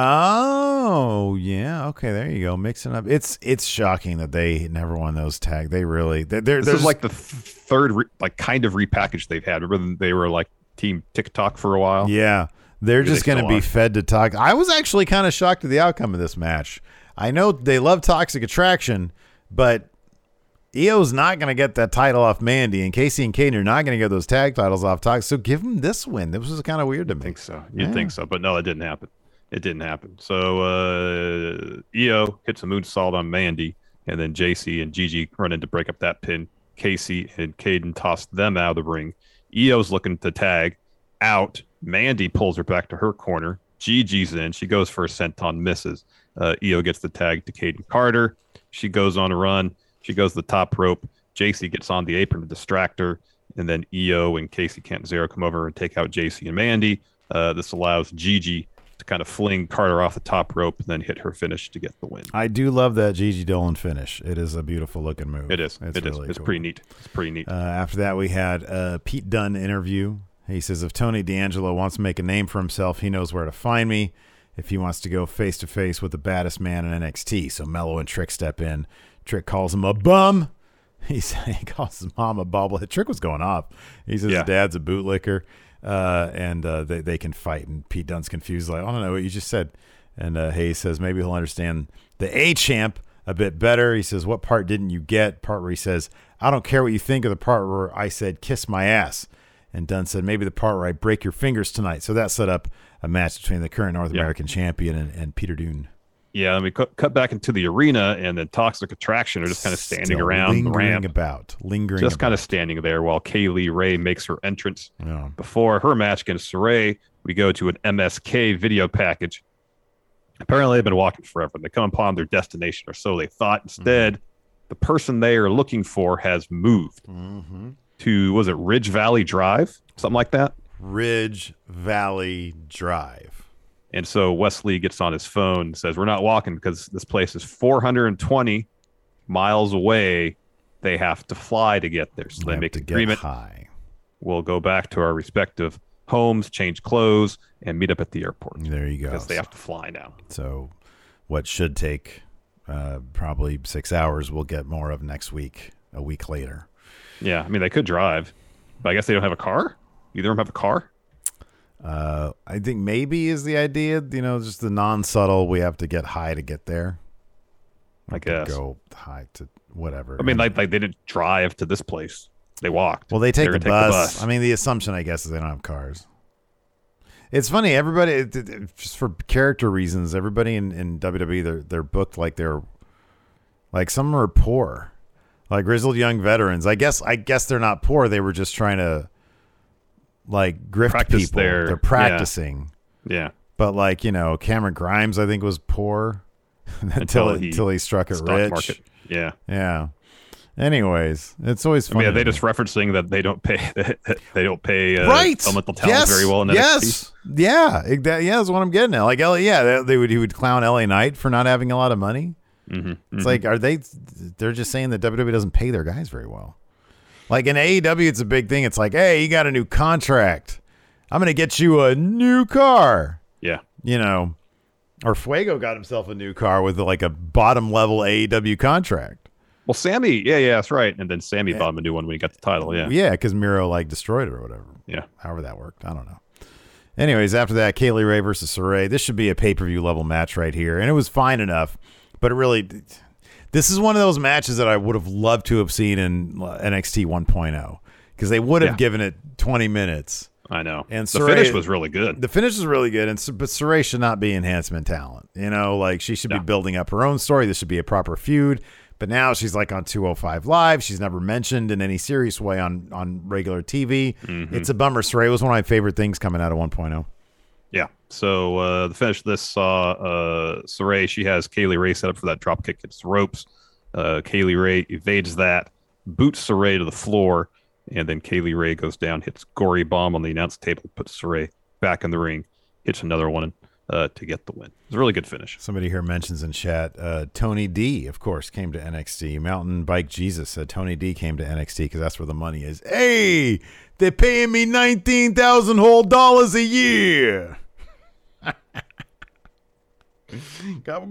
Oh yeah, okay, there you go. Mixing up. It's it's shocking that they never won those tag. They really they're, they're This there's is like the th- third re- like kind of repackage they've had. Remember they were like Team TikTok for a while. Yeah, they're just going to be fed to talk. I was actually kind of shocked at the outcome of this match. I know they love Toxic Attraction, but Io's not going to get that title off Mandy, and Casey and Kane are not going to get those tag titles off Toxic. So give them this win. This was kind of weird to me. I think so. You'd Yeah. think so, but no, it didn't happen. It didn't happen. So uh Io hits a moonsault on Mandy, and then Jacy and Gigi run in to break up that pin. Kacy and Kayden toss them out of the ring. Io's looking to tag out. Mandy pulls her back to her corner. Gigi's in. She goes for a senton, misses. Uh, Io gets the tag to Kayden Carter. She goes on a run. She goes the top rope. Jacy gets on the apron to distract her. And then Io and Kacy Catanzaro come over and take out Jacy and Mandy. Uh, this allows Gigi to kind of fling Carter off the top rope and then hit her finish to get the win. I do love that Gigi Dolin finish. It is a beautiful looking move. It is. It's It is. really It's cool. pretty neat. It's pretty neat. Uh, after that, we had a Pete Dunne interview. He says, If Tony D'Angelo wants to make a name for himself, he knows where to find me. If he wants to go face to face with the baddest man in NXT. So Melo and Trick step in. Trick calls him a bum. He, said, he calls his mom a bobblehead. Trick was going off. He says Yeah. his dad's a bootlicker uh, and uh, they, they can fight. And Pete Dunne's confused, like, I don't know what you just said. And uh, Hayes says, maybe he'll understand the A champ a bit better. He says, What part didn't you get? Part where he says, I don't care what you think of the part where I said, kiss my ass. And Dunne said, maybe the part where I break your fingers tonight. So that set up a match between the current North Yeah. American champion and, and Peter Dunne. yeah, and we cut, cut back into the arena, and then Toxic Attraction are just kind of standing Still around the ramp, about, lingering just kind of standing there while Kay Lee Ray makes her entrance. Yeah. Before her match against Saray, we go to an MSK video package. Apparently, they've been walking forever. They come upon their destination, or so they thought. Instead, the person they are looking for has moved Mm-hmm. To, was it Ridge Valley Drive? Something like that. Ridge Valley Drive. And so Wes Lee gets on his phone and says, We're not walking because this place is 420 miles away. They have to fly to get there. So You they make an agreement. high. We'll go back to our respective homes, change clothes, and meet up at the airport There you go. because they have to fly now. So, what should take uh, probably six hours, we'll get more of next week, a week later. Yeah, I mean they could drive, but I guess they don't have a car. Either of them have a car. Uh, I think maybe is the idea, you know, just the non subtle. We have to get high to get there. I guess. go high to whatever. I mean, like, like they didn't drive to this place; they walked. well, they take, They're the, bus. I mean, the assumption, I guess, is they don't have cars. It's funny. Everybody, it- it- just for character reasons, everybody in, in WWE they're they're booked like they're like some are poor, like grizzled young veterans. I guess I guess they're not poor. They were just trying to like grift Practice people. their- they're practicing. yeah, But like you know, Cameron Grimes, I think was poor until Until he until he struck it rich. market. Yeah, Yeah. Anyways, it's always funny. mean, are they just referencing that they don't pay they don't pay uh, right elemental talents yes. very well in NXT? yes yeah that, yeah that's what i'm getting at like L- yeah they, they would he would clown la knight for not having a lot of money Mm-hmm. it's like are they they're just saying that wwe doesn't pay their guys very well like in aew it's a big thing it's like hey you got a new contract i'm gonna get you a new car yeah, you know Or Fuego got himself a new car with like a bottom level AEW contract. Well, Sammy, yeah, yeah, that's right. And then Sammy bought him a new one when he got the title. Yeah, Yeah, because Miro like destroyed it or whatever. yeah. However that worked. I don't know. Anyways, after that, Kay Lee Ray versus Saray. This should be a pay per view level match right here. And it was fine enough, but it really. This is one of those matches that I would have loved to have seen in NXT 1.0 because they would have Yeah. given it 20 minutes. I know. And the Saray- finish was really good. The finish was really good, and but Saray should not be enhancement talent. You know, like she should be building up her own story. This should be a proper feud. But now she's like on 205 Live. She's never mentioned in any serious way on on regular TV. Mm-hmm. It's a bummer. Saray was one of my favorite things coming out of oh. 1.0. So uh, the finish this saw uh, Saray. She has Kay Lee Ray set up for that drop kick against the ropes. Uh, Kay Lee Ray evades that, boots Saray to the floor, and then Kay Lee Ray goes down, hits gory bomb on the announce table, puts Saray back in the ring, hits another one uh, to get the win. It's a really good finish. Somebody here mentions in chat uh, Tony D, of course, came to NXT. Mountain Bike Jesus said Tony D came to NXT because that's where the money is. Hey, they're paying me 19,000 whole dollars a year.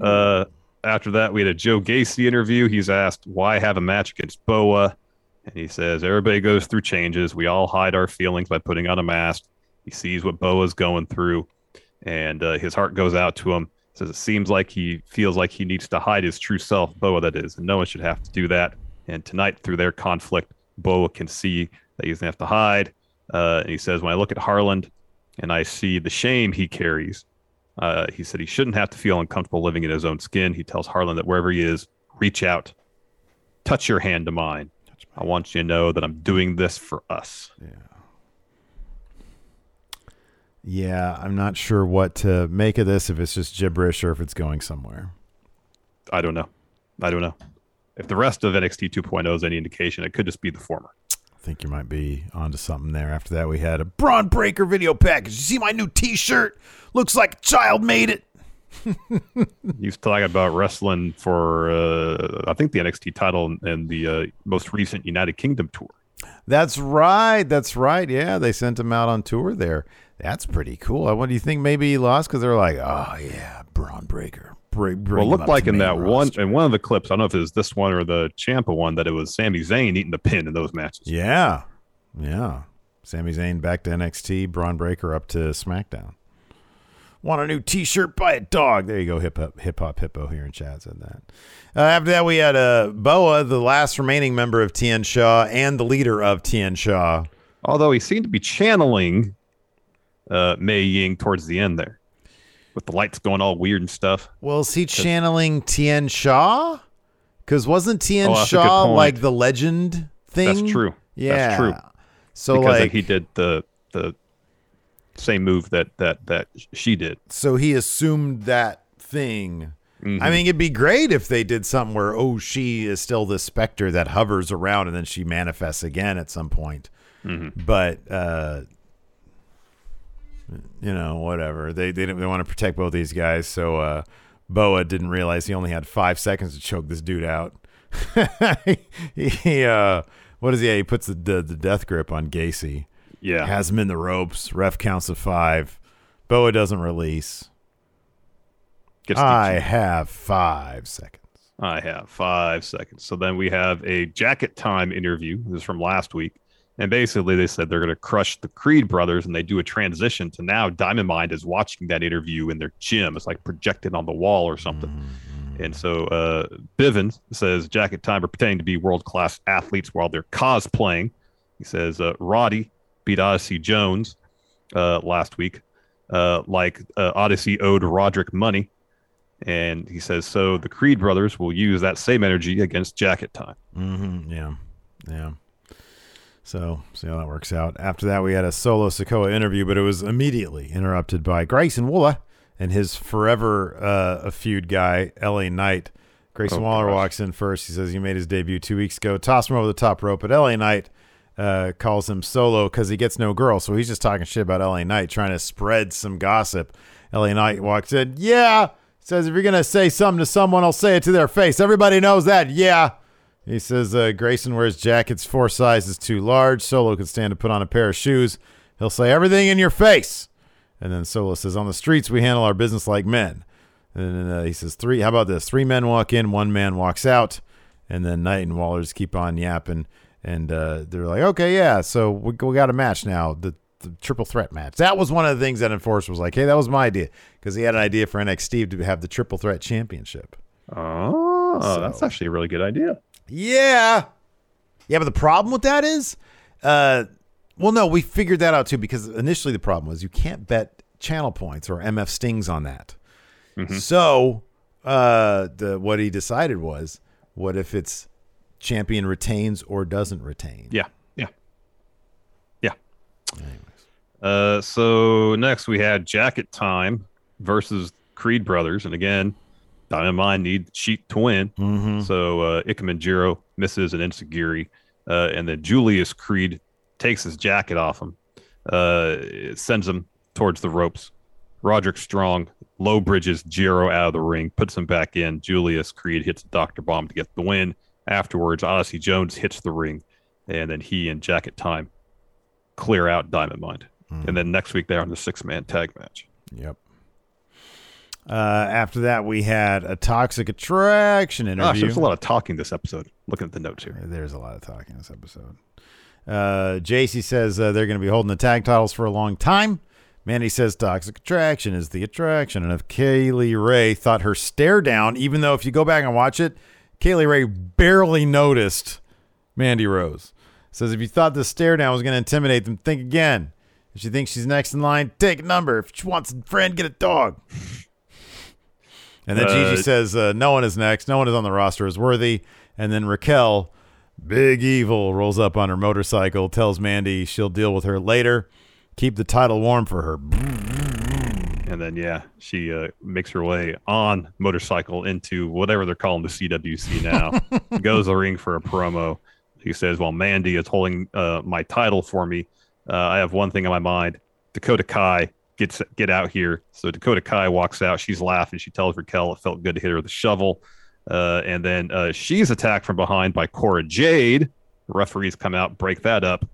Uh, after that, we had a Joe Gacy interview. He's asked why have a match against Boa, and he says everybody goes through changes. We all hide our feelings by putting on a mask. He sees what Boa's going through, and uh, his heart goes out to him. He Says it seems like he feels like he needs to hide his true self, Boa that is, and no one should have to do that. And tonight, through their conflict, Boa can see that he doesn't have to hide. Uh, and he says, when I look at Harland and I see the shame he carries, uh, he said he shouldn't have to feel uncomfortable living in his own skin. He tells Harland that wherever he is, reach out, touch your hand to mine. I want you to know that I'm doing this for us. Yeah, Yeah, I'm not sure what to make of this, if it's just gibberish or if it's going somewhere. I don't know. I don't know. If the rest of NXT 2.0 is any indication, it could just be the former. I think you might be onto something there. After that, we had a Bron Breakker video package. You see my new t shirt? Looks like a child made it. He's talking about wrestling for, uh, I think, the NXT title and the uh, most recent United Kingdom tour. That's right. That's right. Yeah, they sent him out on tour there. That's pretty cool. What do you think? Maybe he lost because they're like, oh yeah, Bron Breakker. Bring, bring well, it looked like in that one, roster. in one of the clips, I don't know if it was this one or the Ciampa one, that it was Sami Zayn eating the pin in those matches. Yeah, yeah. Sami Zayn back to NXT. Bron Breakker up to SmackDown. Want a new T-shirt? Buy a dog. There you go. Hip hop, hip hop, hippo here in chat said that. Uh, after that, we had uh, Boa, the last remaining member of Tian Sha and the leader of Tian Sha. Although he seemed to be channeling uh, Mei Ying towards the end there, with the lights going all weird and stuff. Well, is he channeling Tian Sha? Because wasn't Tien Oh, that's a good Shaw like the legend thing? That's true. Yeah, That's true. So because like, like, he did the the same move that that that she did. so he assumed that thing. Mhm. I mean, it'd be great if they did something where, oh, she is still this specter that hovers around and then she manifests again at some point. Mm-hmm. But, uh, you know, whatever. They they, didn't- they want to protect both these guys. So uh, Boa didn't realize he only had five seconds to choke this dude out. he, uh, what is he? He puts the, the, the death grip on Gacy. Yeah. Has him in the ropes. Ref counts of five. Boa doesn't release. I have five seconds. I have five seconds. So then we have a jacket time interview. This is from last week. And basically, they said they're going to crush the Creed brothers, and they do a transition to now Diamond Mine is watching that interview in their gym. It's like projected on the wall or something. And so uh, Bivens says Jacket Time are pretending to be world class athletes while they're cosplaying. He says uh, Roddy beat Odyssey Jones uh, last week, uh, like uh, Odyssey owed Roderick money. And he says, so the Creed brothers will use that same energy against Jacket Time. Mm-hmm. Yeah. Yeah. So, see how that works out. After that, we had a solo Sikoa interview, but it was immediately interrupted by Grayson Waller and his forever uh, a feud guy, LA Knight. Grayson Oh, Waller gosh. walks in first. He says he made his debut two weeks ago. Tossed him over the top rope, but LA Knight uh, calls him solo because he gets no girl. So he's just talking shit about LA Knight, trying to spread some gossip. LA Knight walks in. Yeah. Says if you're going to say something to someone, I'll say it to their face. Everybody knows that. Yeah. He says uh, Grayson wears jackets four sizes too large. Solo could stand to put on a pair of shoes. He'll say everything in your face. And then Solo says, On the streets, we handle our business like men. And then uh, he says three. How about this? Three men walk in, one man walks out, and then Knight and Wallers keep on yapping, and uh, they're like, okay, yeah, so we, we got a match now. The, the triple threat match. That was one of the things that Enforcer was like, hey, that was my idea because he had an idea for NXT to have the triple threat championship. Oh, So- that's actually a really good idea. Yeah. Yeah, but the problem with that is, uh, well, no, we figured that out too because initially the problem was you can't bet channel points or MF stings on that. So, uh, the what he decided was, what if it's champion retains or doesn't retain? Yeah, yeah, yeah. Uh, so next we had Jacket Time versus Creed Brothers, and again, Diamond Mine need Sheik to win. Mm-hmm. So uh, Ikemen Jiro misses an enzuigiri, uh, and then Julius Creed takes his jacket off him, uh, sends him towards the ropes. Roderick Strong low bridges Jiro out of the ring, puts him back in. Julius Creed hits the Doctor Bomb to get the win. Afterwards, Odyssey Jones hits the ring, and then he and Jacket Time clear out Diamond Mine. And then next week they're on the six man tag match. Yep. Uh, after that, we had a toxic attraction Gosh, interview. there's a lot of talking this episode. Looking at the notes here. There's a lot of talking this episode. Uh, Jacy says uh, they're going to be holding the tag titles for a long time. Mandy says toxic attraction is the attraction. And if Kay Lee Ray thought her stare down, even though if you go back and watch it, Kay Lee Ray barely noticed Mandy Rose. Says if you thought the stare down was going to intimidate them, think again. If she thinks she's next in line, take a number. If she wants a friend, get a dog. And then Gigi says, uh, no one is next. No one is on the roster is worthy. And then Raquel, big evil, rolls up on her motorcycle, tells Mandy she'll deal with her later. Keep the title warm for her. And then yeah, she uh, makes her way on motorcycle into whatever they're calling the CWC now. Goes to the ring for a promo. He says, "While Mandy is holding uh, my title for me, uh, I have one thing on my mind. Dakota Kai gets get out here." So Dakota Kai walks out. She's laughing. She tells Raquel it felt good to hit her with a shovel. Uh, and then uh, she's attacked from behind by Cora Jade. Referees come out, break that up,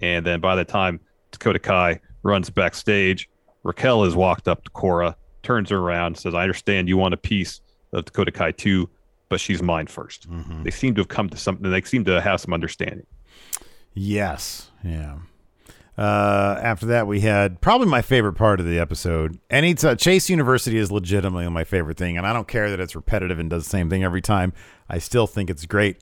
and then by the time Dakota Kai runs backstage, Raquel has walked up to Cora, turns her around, says, I understand you want a piece of Dakota Kai too, but she's mine 1st They seem to have come to something, they seem to have some understanding. Yes. Yeah. Uh, after that, we had probably my favorite part of the episode. Any t- Chase University is legitimately my favorite thing, and I don't care that it's repetitive and does the same thing every time. I still think it's great.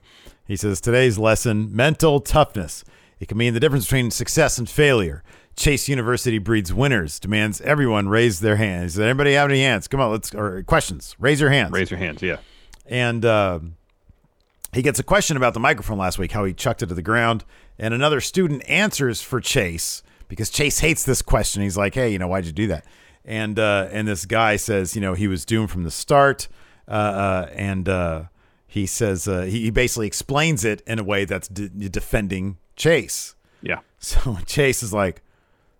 He says today's lesson: mental toughness. It can mean the difference between success and failure. Chase University breeds winners. Demands everyone raise their hands. Does anybody have any hands? Come on, let's or questions. Raise your hands. Raise your hands, yeah. And uh, he gets a question about the microphone last week, how he chucked it to the ground. And another student answers for Chase because Chase hates this question. He's like, "Hey, you know, why'd you do that?" And uh, and this guy says, you know, he was doomed from the start. Uh, uh, and uh, he says uh, he basically explains it in a way that's de- defending Chase. Yeah. So Chase is like,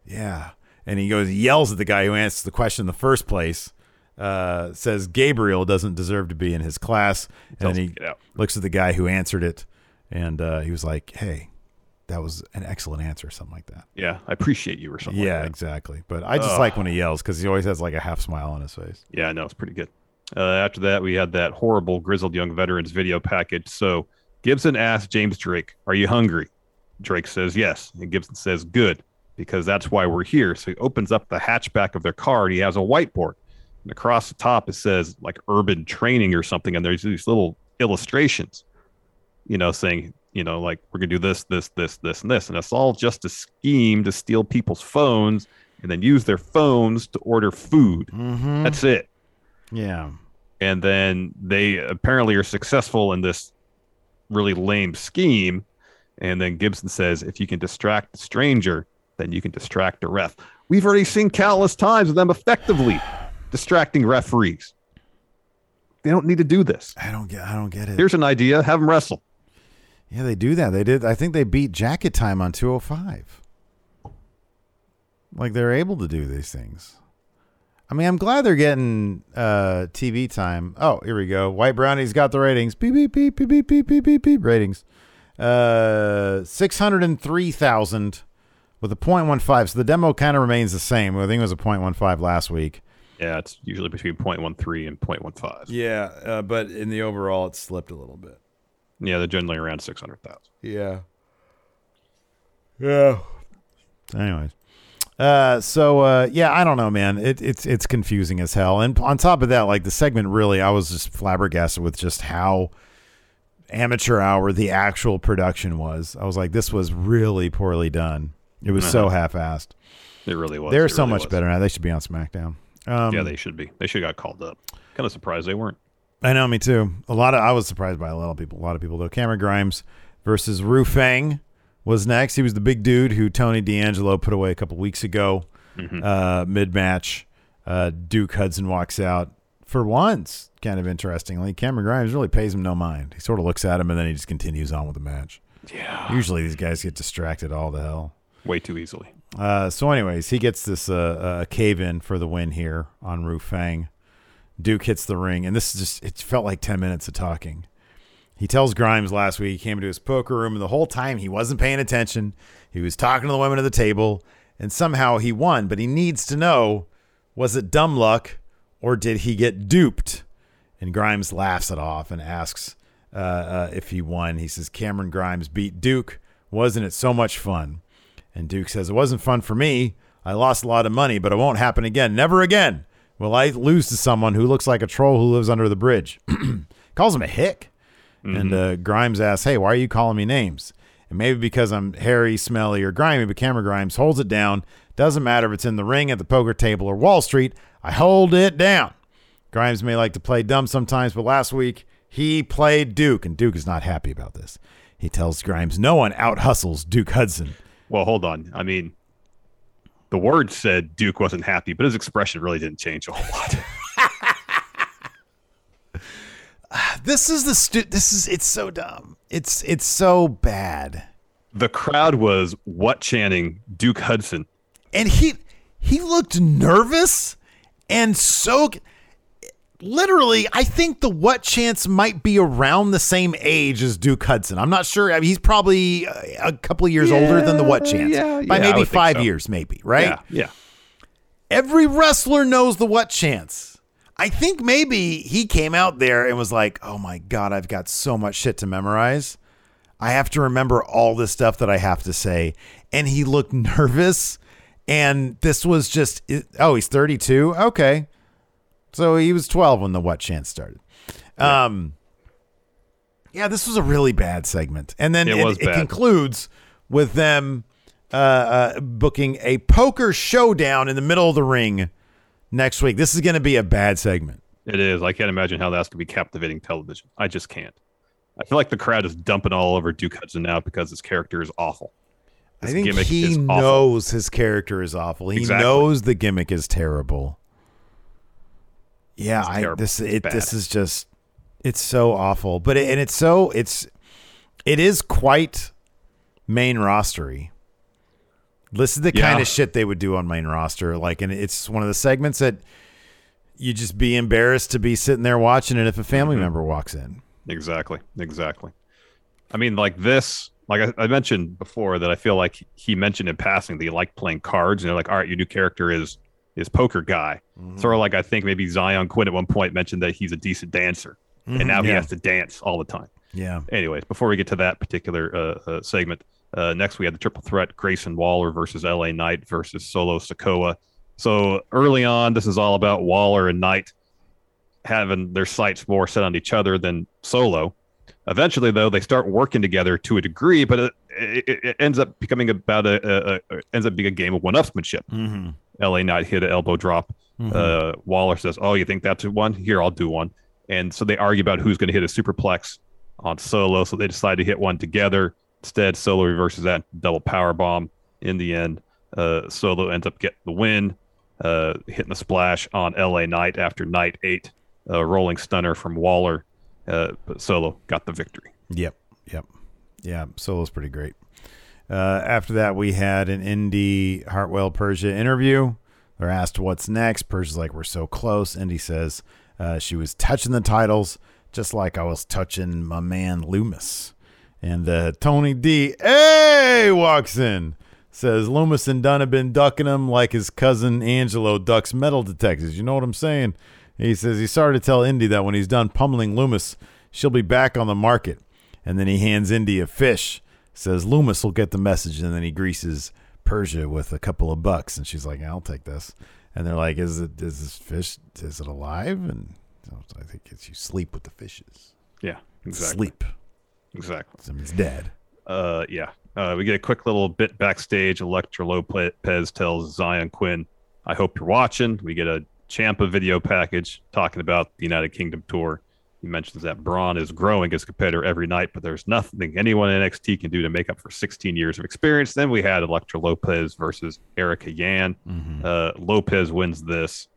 yeah. And he goes, yells at the guy who answers the question in the first place, uh, says Gabriel doesn't deserve to be in his class. And Tells then him he to get out. looks at the guy who answered it. And uh, he was like, hey, that was an excellent answer, or something like that. Yeah. I appreciate you or something. yeah, Like that. exactly. But I just Ugh. like when he yells because he always has like a half smile on his face. Yeah, I know. It's pretty good. Uh, after that, we had that horrible Grizzled Young Veterans video package. So Gibson asks James Drake, Are you hungry? Drake says yes. And Gibson says, Good, because that's why we're here. So he opens up the hatchback of their car and he has a whiteboard. And across the top, it says like urban training or something. And there's these little illustrations, you know, saying, you know, like we're going to do this, this, this, this, and this. And it's all just a scheme to steal people's phones and then use their phones to order food. Mm-hmm. That's it Yeah. and then they apparently are successful in this really lame scheme. And then Gibson says, if you can distract the stranger, then you can distract the ref. We've already seen countless times of them effectively distracting referees. They don't need to do this. I don't get I don't get it. Here's an idea: have them wrestle. Yeah, they do that. They did. I think they beat Jacket Time on 205. Like they're able to do these things. I mean, I'm glad they're getting uh, TV time. Oh, here we go. White Brownie's got the ratings. Beep beep beep beep beep beep beep beep, beep. ratings. Uh, six hundred and three thousand with a .15. So the demo kind of remains the same. I think it was a .15 last week. Yeah, it's usually between 0.13 and 0.15. Yeah, uh, but in the overall, it slipped a little bit. Yeah, they're generally around 600,000. Yeah. Yeah. Anyways. Uh, so uh, yeah, I don't know, man. It, it's it's confusing as hell. And on top of that, like the segment really, I was just flabbergasted with just how amateur hour the actual production was. I was like, this was really poorly done. It was so half-assed. It really was. They're It so really much was. better now. They should be on SmackDown. Um, yeah, they should be. They should have got called up. Kind of surprised they weren't. I know, me too. A lot of I was surprised by a lot of people. A lot of people though. Cameron Grimes versus Ru Feng was next. He was the big dude who Tony D'Angelo put away a couple weeks ago. Uh, Mid match, uh, Duke Hudson walks out for once. Kind of interestingly, Cameron Grimes really pays him no mind. He sort of looks at him and then he just continues on with the match. Yeah. Usually these guys get distracted all the hell. Way too easily. Uh, so, anyways, he gets this uh, uh, cave in for the win here on Ru Feng. Duke hits the ring, and this is just, it felt like 10 minutes of talking. He tells Grimes last week he came into his poker room, and the whole time he wasn't paying attention. He was talking to the women at the table, and somehow he won, but he needs to know was it dumb luck or did he get duped? And Grimes laughs it off and asks uh, uh, if he won. He says, Cameron Grimes beat Duke. Wasn't it so much fun? And Duke says, It wasn't fun for me. I lost a lot of money, but it won't happen again. Never again will I lose to someone who looks like a troll who lives under the bridge. Calls him a hick. And uh, Grimes asks, Hey, why are you calling me names? And maybe because I'm hairy, smelly, or grimy, but Cameron Grimes holds it down. Doesn't matter if it's in the ring, at the poker table, or Wall Street. I hold it down. Grimes may like to play dumb sometimes, but last week he played Duke, and Duke is not happy about this. He tells Grimes no one out hustles Duke Hudson. Well, hold on. I mean, the word said Duke wasn't happy, but his expression really didn't change a whole lot. This is the stu- this is it's so dumb. It's it's so bad. the crowd was what chanting Duke Hudson. And he he looked nervous and so literally I think the what chance might be around the same age as Duke Hudson. I'm not sure. I mean, he's probably a, a couple of years older than the what chance. yeah, by yeah, maybe 5 so. years maybe, right? Yeah, yeah. Every wrestler knows the what chance. I think maybe he came out there and was like, "Oh my god, I've got so much shit to memorize. I have to remember all this stuff that I have to say." And he looked nervous and this was just oh, he's 32. Okay. So he was 12 when the what chance started. Um Yeah, this was a really bad segment. And then It it, it concludes with them uh, uh, booking a poker showdown in the middle of the ring next week. This is going to be a bad segment. It is. I can't imagine how that's going to be captivating television. I just can't. I feel like the crowd is dumping all over Duke Hudson now because his character is awful. I think he awful. knows his character is awful. He Exactly. knows the gimmick is terrible. Yeah, I this it this is just it's so awful. But it, and it's so it's it is quite main rostery. This is the Yeah. kind of shit they would do on main roster. Like, and it's one of the segments that you just be embarrassed to be sitting there watching it if a family Mm-hmm. member walks in. Exactly. Exactly. I mean, like this, like I, I mentioned before, that I feel like he mentioned in passing that he liked playing cards. And they're like, all right, your new character is is poker guy. Sort of like I think maybe Zion Quinn at one point mentioned that he's a decent dancer, and now he has to dance all the time. Yeah. Anyways, before we get to that particular uh, uh, segment, uh, next we had the triple threat: Grayson Waller versus L.A. Knight versus Solo Sikoa. So early on, this is all about Waller and Knight having their sights more set on each other than Solo. Eventually, though, they start working together to a degree, but it, it, it ends up becoming about a, a, a ends up being a game of one-upsmanship. Mm-hmm. LA Knight hit an elbow drop. Uh, Waller says, "Oh, you think that's one? Here, I'll do one." And so they argue about who's going to hit a superplex on Solo. So they decide to hit one together. Instead, Solo reverses that double power bomb. In the end, uh, Solo ends up getting the win, uh, hitting the splash on LA Knight after Knight ate a rolling stunner from Waller. Uh, but Solo got the victory. Yep. Yep. Yeah. Solo's pretty great. Uh, after that, we had an Indy Hartwell Persia interview. They're asked what's next. Persia's like, we're so close. Indy says uh, she was touching the titles just like I was touching my man Lumis. And uh, Tony D A walks in. says Lumis and Dunne have been ducking him like his cousin Angelo ducks metal detectors. You know what I'm saying? He says he's sorry to tell Indy that when he's done pummeling Lumis, she'll be back on the market. And then he hands Indy a fish. Says Lumis will get the message, and then he greases Persia with a couple of bucks, and she's like, "I'll take this." And they're like, "Is it is this fish? Is it alive?" And I think it's you sleep with the fishes. Yeah, exactly. Sleep. Exactly. Someone's dead. Uh, yeah. Uh, we get a quick little bit backstage. Elektra Lopez tells Zion Quinn, "I hope you're watching." We get a Ciampa video package talking about the United Kingdom tour. He mentions that Bron is growing as a competitor every night, but there's nothing anyone in NXT can do to make up for 16 years of experience. Then we had Elektra Lopez versus Erica Yan. Mm-hmm. Uh, Lopez wins this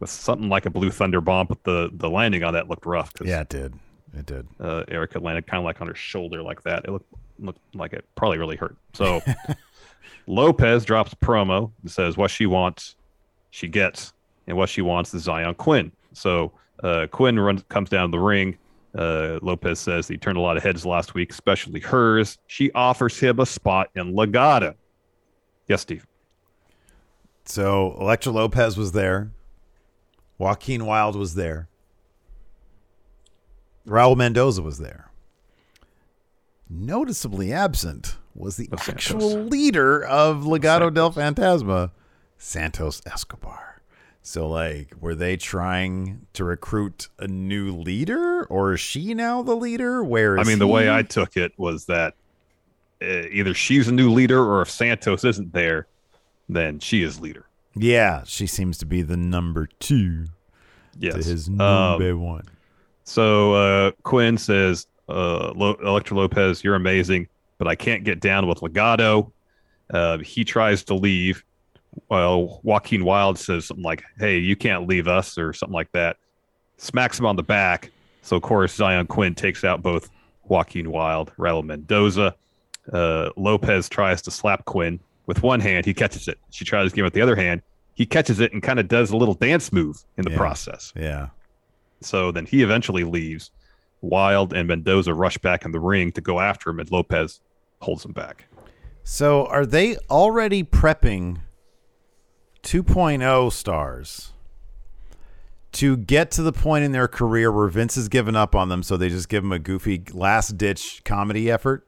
with something like a Blue Thunder bomb, but the the landing on that looked rough. Yeah, it did. It did. uh, Erica landed kind of like on her shoulder like that. It looked looked like it probably really hurt. So Lopez drops a promo and says what she wants, she gets, and what she wants is Zion Quinn. So uh, Quinn runs comes down the ring. Uh, Lopez says he turned a lot of heads last week, especially hers. She offers him a spot in Legado. Yes, Steve. So Elektra Lopez was there. Joaquin Wild was there. Raul Mendoza was there. Noticeably absent was the Of actual Santos. leader of Legado del Fantasma, Santos Escobar. So, like, were they trying to recruit a new leader, or is she now the leader? Where is I mean, the way? I took it was that uh, either she's a new leader, or if Santos isn't there, then she is leader. yeah, she seems to be the number two Yes. to his Um, number one. So uh, Quinn says, uh, Lo- Elektra Lopez, you're amazing, but I can't get down with Legado. Uh, he tries to leave. Well, Joaquin Wild says something like, hey, you can't leave us, or something like that. Smacks him on the back. So, of course, Zion Quinn takes out both Joaquin Wild, Raul Mendoza. Uh, Lopez tries to slap Quinn with one hand. He catches it. She tries to give him with the other hand. He catches it and kind of does a little dance move in the Yeah. process. Yeah. So then he eventually leaves. Wild and Mendoza rush back in the ring to go after him, and Lopez holds him back. So are they already prepping 2.0 stars to get to the point in their career where Vince has given up on them so they just give them a goofy last ditch comedy effort?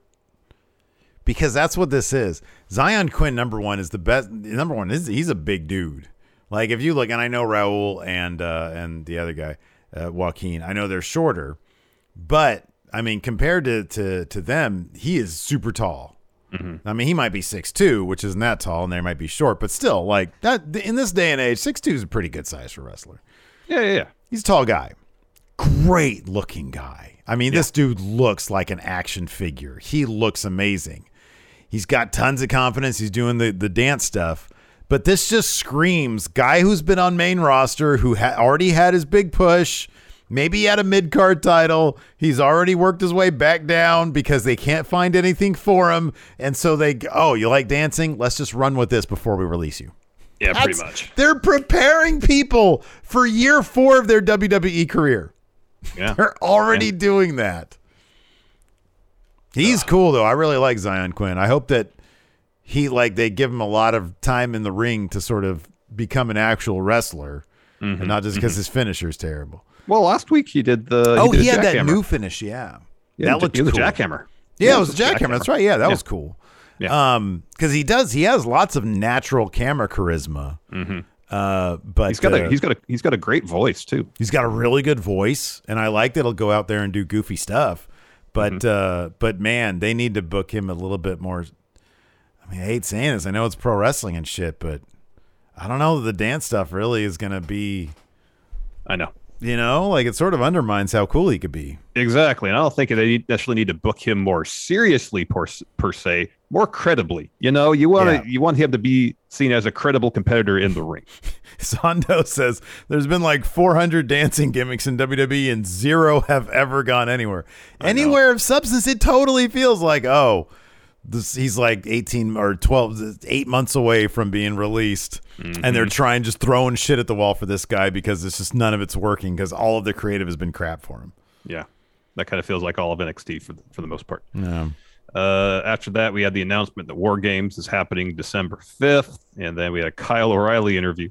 Because that's what this is. Zion Quinn number 1 is the best number 1 is he's a big dude. Like if you look and I know Raul and uh and the other guy uh, Joaquin, I know they're shorter, but I mean compared to to to them, he is super tall. Mm-hmm. I mean, he might be six two, which isn't that tall, and they might be short, but still, like that in this day and age, six two is a pretty good size for a wrestler. Yeah, yeah, yeah. He's a tall guy, great looking guy. I mean, this dude looks like an action figure. He looks amazing. He's got tons of confidence. He's doing the the dance stuff, but this just screams guy who's been on main roster, who ha- already had his big push. Maybe he had a mid card title. He's already worked his way back down because they can't find anything for him. And so they, oh, you like dancing? Let's just run with this before we release you. Yeah, pretty much. They're preparing people for year four of their WWE career. Yeah. They're already doing that. He's cool though. I really like Zion Quinn. I hope that he like they give him a lot of time in the ring to sort of become an actual wrestler, mm-hmm. and not just because mm-hmm. his finisher is terrible. Well, last week he did the. oh, did he had that jackhammer. new finish. Yeah, Yeah, that he looked cool. jackhammer. Yeah, it was a jackhammer. That's right. Yeah, that Yeah. was cool. Yeah. Um, because he does. He has lots of natural camera charisma. Mm-hmm. Uh, but He's got uh, a he's got a he's got a great voice too. He's got a really good voice, and I like that he'll go out there and do goofy stuff. But Mm-hmm. uh, but man, they need to book him a little bit more. I mean, I hate saying this. I know it's pro wrestling and shit, but I don't know the dance stuff really is going to be. I know You know, like it sort of undermines how cool he could be. exactly, and I don't think they necessarily need to book him more seriously per, per se, more credibly. You know, you want to Yeah. you want him to be seen as a credible competitor in the ring. Sando says there's been like 400 dancing gimmicks in WWE and zero have ever gone anywhere. Anywhere of substance, it totally feels like, oh, this, he's like 18 or 12, eight months away from being released. And they're trying just throwing shit at the wall for this guy because it's just none of it's working because all of the creative has been crap for him. Yeah, that kind of feels like all of NXT for the, for the most part. Yeah. Uh, after that, we had the announcement that War Games is happening December 5th, and then we had a Kyle O'Reilly interview.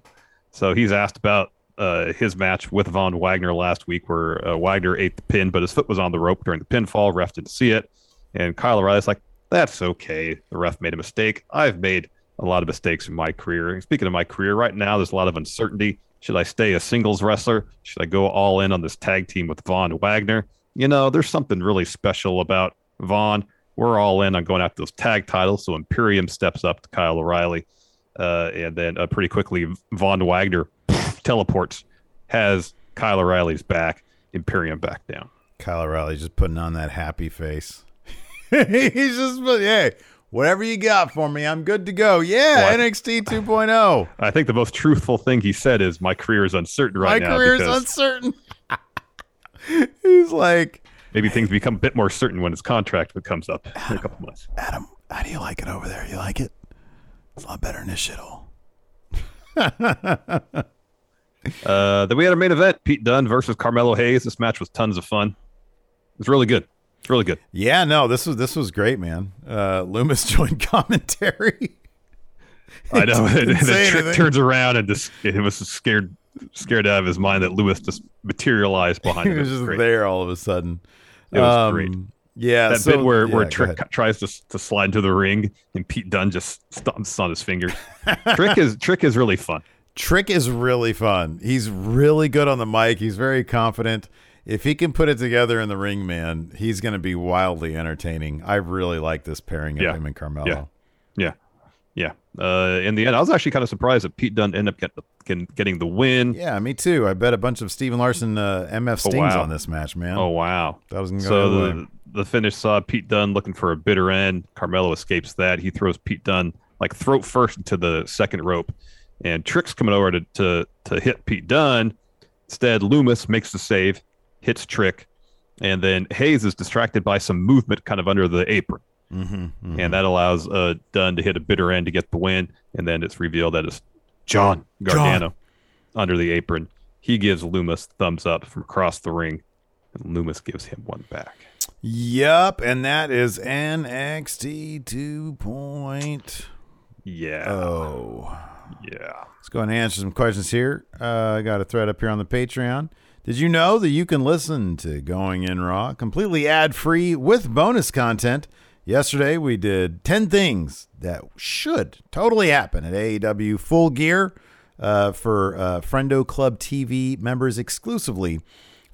So he's asked about uh, his match with Von Wagner last week, where uh, Wagner ate the pin, but his foot was on the rope during the pinfall. Ref didn't see it, and Kyle O'Reilly's like, "That's okay. The ref made a mistake. I've made a lot of mistakes in my career. Speaking of my career, right now there's a lot of uncertainty. Should I stay a singles wrestler? Should I go all in on this tag team with Von Wagner? You know, there's something really special about Von. We're all in on going after those tag titles. So Imperium steps up to Kyle O'Reilly. Uh, and then uh, pretty quickly, Von Wagner teleports, has Kyle O'Reilly's back, Imperium back down. Kyle O'Reilly just putting on that happy face. He's just, hey, whatever you got for me, I'm good to go. Yeah? NXT 2.0. I think the most truthful thing he said is, "My career is uncertain right My now My career is uncertain. He's like, maybe things become a bit more certain when his contract comes up in a couple months." Adam, how do you like it over there? You like it? It's a lot better than this shithole. Uh, then we had our main event: Pete Dunne versus Carmelo Hayes. This match was tons of fun. It was really good. It's really good. Yeah, no, this was this was great, man. Uh, Lumis joined commentary. I know. And say Trick anything. turns around and just it was scared scared out of his mind that Lewis just materialized behind him. It was just great. there all of a sudden. It was Um, great. Yeah, that so- bit where, yeah, where Trick tries to, to slide into the ring and Pete Dunne just stomps on his fingers. Trick is Trick is really fun. Trick is really fun. He's really good on the mic. He's very confident. If he can put it together in the ring, man, he's going to be wildly entertaining. I really like this pairing of Yeah. him and Carmelo. Yeah, yeah. Uh, in the end, I was actually kind of surprised that Pete Dunne ended up get, getting, getting the win. Yeah, me too. I bet a bunch of Steven Larson uh, MF Oh, stings wow. on this match, man. Oh wow! That was so the the, way. the finish saw Pete Dunne looking for a bitter end. Carmelo escapes that. He throws Pete Dunne like throat first into the second rope, and Trick's coming over to to, to hit Pete Dunne. Instead, Lumis makes the save, hits Trick, and then Hayes is distracted by some movement kind of under the apron. Mm-hmm, And that allows uh, Dunne to hit a bitter end to get the win. And then it's revealed that it's John Gargano under the apron. He gives Lumis thumbs up from across the ring, and Lumis gives him one back. Yup, and that is NXT 2. Yeah. Oh. Yeah. Let's go ahead and answer some questions here. Uh, I got a thread up here on the Patreon. Did you know that you can listen to Going In Raw completely ad free with bonus content? Yesterday, we did 10 things that should totally happen at AEW Full Gear uh, for uh, Friendo Club TV members exclusively.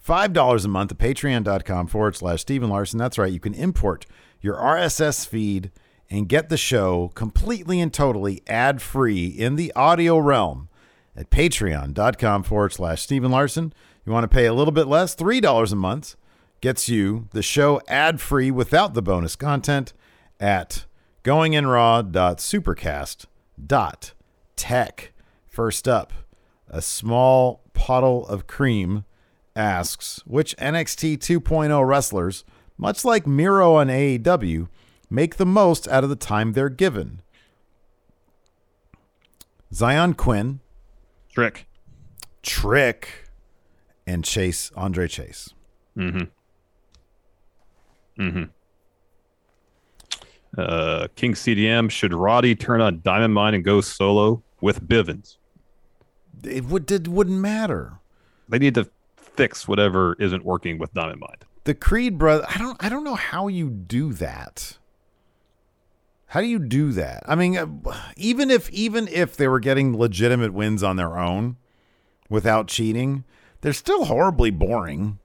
$5 a month at patreon.com forward slash Stephen Larson. That's right. You can import your RSS feed and get the show completely and totally ad free in the audio realm at patreon.com forward slash Stephen Larson. You want to pay a little bit less, $3 a month gets you the show ad free without the bonus content at goinginraw.supercast.tech. First up, a small puddle of cream asks which NXT 2.0 wrestlers, much like Miro on AEW, make the most out of the time they're given. Zion Quinn, Trick. Trick, and Chase Andre Chase. Mm-hmm. Mm-hmm. Uh, King CDM, should Roddy turn on Diamond Mine and go solo with Bivens? It would it wouldn't matter. They need to fix whatever isn't working with Diamond Mine. The Creed brother, I don't I don't know how you do that. How do you do that? I mean, uh, even if even if they were getting legitimate wins on their own without cheating, they're still horribly boring.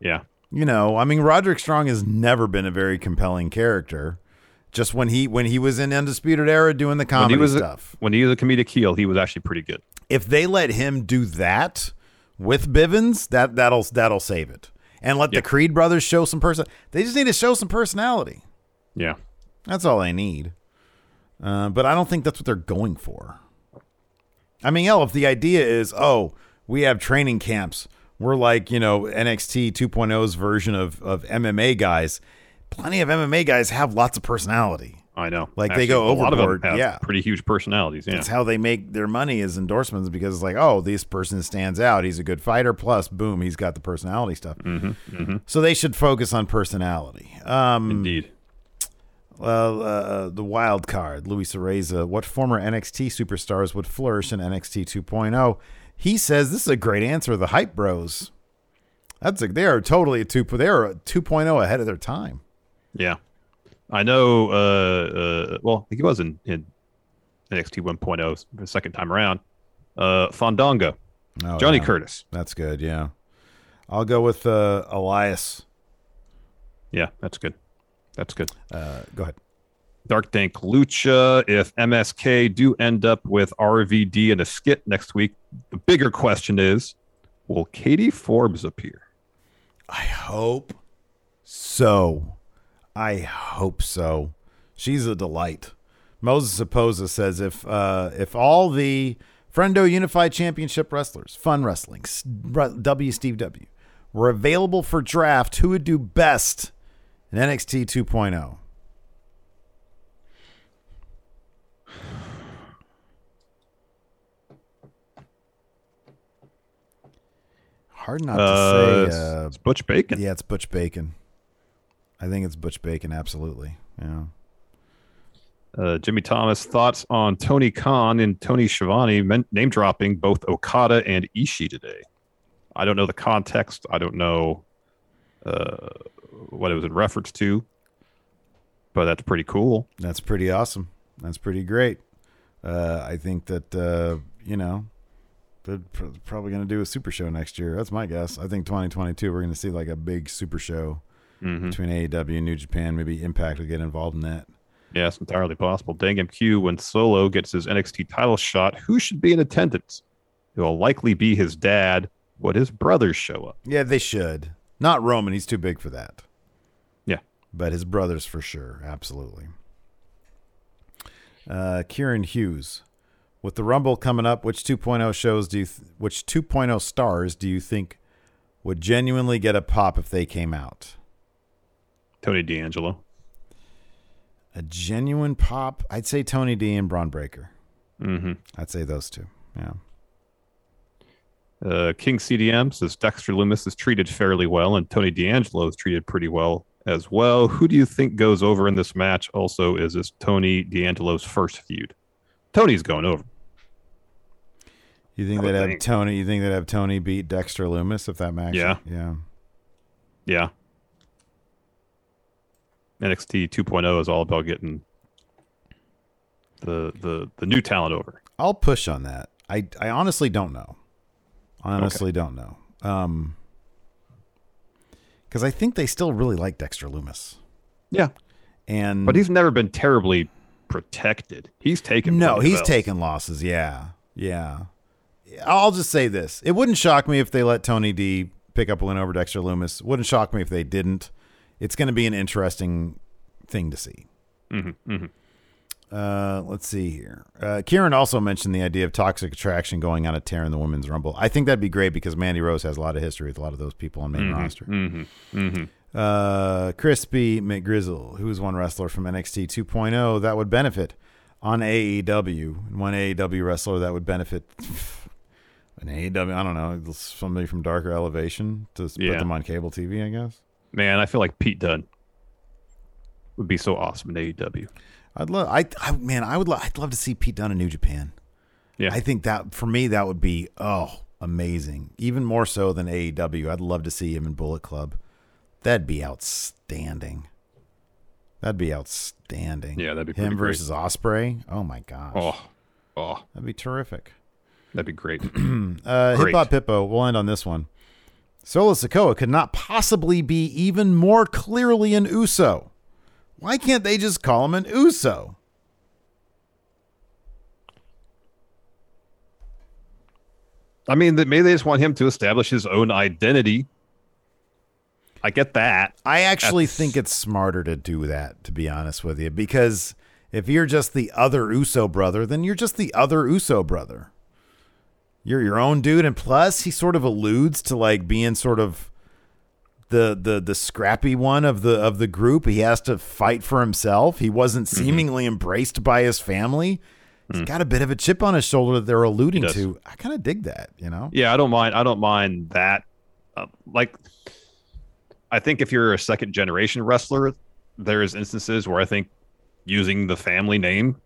Yeah. You know, I mean, Roderick Strong has never been a very compelling character. Just when he when he was in Undisputed Era doing the When comedy he was stuff. A, when he was a comedic heel, he was actually pretty good. if they let him do that with Bivens, that that'll that'll save it. And let the Creed brothers show some person. They just need to show some personality. Yeah. That's all they need. Uh, but I don't think that's what they're going for. I mean, hell, if the idea is, oh, we have training camps, we're like, you know, NXT 2.0's version of, of MMA guys. Plenty of MMA guys have lots of personality. I know. Like Actually, they go a lot of them overboard. yeah. Pretty huge personalities. Yeah. That's how they make their money is endorsements because it's like, oh, this person stands out. He's a good fighter. Plus, boom, he's got the personality stuff. Mm-hmm, mm-hmm. So they should focus on personality. Um, Indeed. Uh, uh, the wild card, Luis Areza. What former NXT superstars would flourish in NXT 2.0? He says this is a great answer. The Hype Bros. That's a, they are totally a two. They are a 2.0 ahead of their time. Yeah, I know. Uh, uh, well, he was in, in NXT 1.0 the second time around. Uh, Fandango, Oh, Johnny yeah. Curtis. That's good. Yeah, I'll go with uh, Elias. Yeah, that's good. That's good. Uh, go ahead. Dark Dank Lucha. If MSK do end up with RVD in a skit next week, the bigger question is, will Katie Forbes appear? I hope so. I hope so. She's a delight. Moses Oposa says if uh, if all the Friendo Unified Championship wrestlers, Fun Wrestling, W Steve W, were available for draft, who would do best in NXT 2.0? Hard not to Uh, say. Uh, it's Butch Bacon. yeah, it's Butch Bacon. I think it's Butch Bacon. Absolutely. Yeah. Uh, Jimmy Thomas thoughts on Tony Khan and Tony Schiavone name dropping both Okada and Ishii today. I don't know the context. I don't know uh, what it was in reference to, but that's pretty cool. That's pretty awesome. That's pretty great. Uh, I think that uh, you know they're probably going to do a super show next year. That's my guess. I think 2022 we're going to see like a big super show Mhm. between AEW and New Japan. Maybe Impact will get involved in that. Yeah, it's entirely possible. Dang MQ, when Solo gets his NXT title shot, who should be in attendance? It will likely be his dad. Would his brothers show up? Yeah, they should. Not Roman. He's too big for that. Yeah. But his brothers for sure. Absolutely. Uh, Kieran Hughes. With the Rumble coming up, which 2.0 shows do you th- which 2.0 stars do you think would genuinely get a pop if they came out? Tony D'Angelo. A genuine pop? I'd say Tony D and Bron Breakker. Mm-hmm. I'd say those two. Yeah. Uh, King CDM says Dexter Lumis is treated fairly well, and Tony D'Angelo is treated pretty well as well. Who do you think goes over in this match? Also, is this Tony D'Angelo's first feud? Tony's going over. You think they'd have think. Tony? You think they'd have Tony beat Dexter Lumis if that match? Yeah. Yeah. Yeah. NXT 2.0 is all about getting the the the new talent over. I'll push on that. I I honestly don't know. I honestly don't know. Um because I think they still really like Dexter Lumis. Yeah, And but he's never been terribly protected. He's taken no, he's Ls. taken losses. Yeah, yeah. I'll just say this: it wouldn't shock me if they let Tony D pick up a win over Dexter Lumis. Wouldn't shock me if they didn't. It's going to be an interesting thing to see. Mhm, mhm. Uh, let's see here. Uh, Kieran also mentioned the idea of toxic attraction going on a tear in the women's rumble. I think that'd be great because Mandy Rose has a lot of history with a lot of those people on main Mhm, roster. mhm, mhm. Uh, Crispy McGrizzle, who's one wrestler from NXT 2.0 that would benefit on AEW, and one AEW wrestler that would benefit an AEW. I don't know, somebody from Darker Elevation to s- put them on cable TV. I guess. Man, I feel like Pete Dunne would be so awesome in AEW. I'd love. I, I man, I would. Lo- I'd love to see Pete Dunne in New Japan. Yeah. I think that for me that would be oh amazing, even more so than AEW. I'd love to see him in Bullet Club. That'd be outstanding. That'd be outstanding. Yeah, that'd be him versus Ospreay. Oh my gosh. Oh, oh, that'd be terrific. That'd be great. Uh, Hip Hop Hippo. We'll end on this one. Solo Sikoa could not possibly be even more clearly an Uso. Why can't they just call him an Uso? I mean, that maybe they just want him to establish his own identity. I get that. I actually That's- think it's smarter to do that, to be honest with you, because if you're just the other Uso brother, then you're just the other Uso brother. You're your own dude, and plus he sort of alludes to like being sort of the the the scrappy one of the of the group. He has to fight for himself. He wasn't Mm-hmm. seemingly embraced by his family. He's got a bit of a chip on his shoulder that they're alluding to. I kind of dig that, you know. Yeah, I don't mind. I don't mind that. Uh, like, I think if you're a second generation wrestler, there's instances where I think using the family name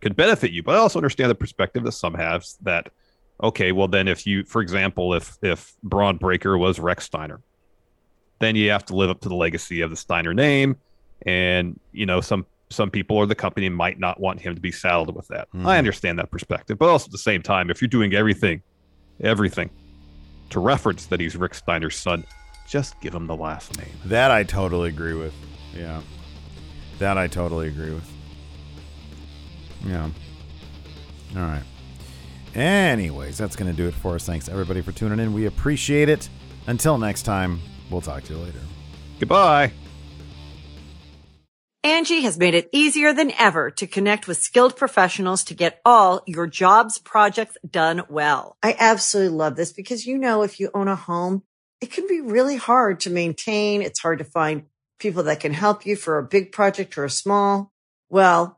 could benefit you. But I also understand the perspective that some have that, okay, well, then if you, for example, if if Bron Breakker was Rex Steiner, then you have to live up to the legacy of the Steiner name. And, you know, some some people or the company might not want him to be saddled with that. Mhm. I understand that perspective. But also at the same time, if you're doing everything, everything to reference that he's Rick Steiner's son, just give him the last name. That I totally agree with. Yeah. That I totally agree with. Yeah. All right. Anyways, that's going to do it for us. Thanks everybody for tuning in. We appreciate it. Until next time, we'll talk to you later. Goodbye. Angi has made it easier than ever to connect with skilled professionals to get all your jobs projects done well. I absolutely love this because, you know, if you own a home, it can be really hard to maintain. It's hard to find people that can help you for a big project or a small. Well,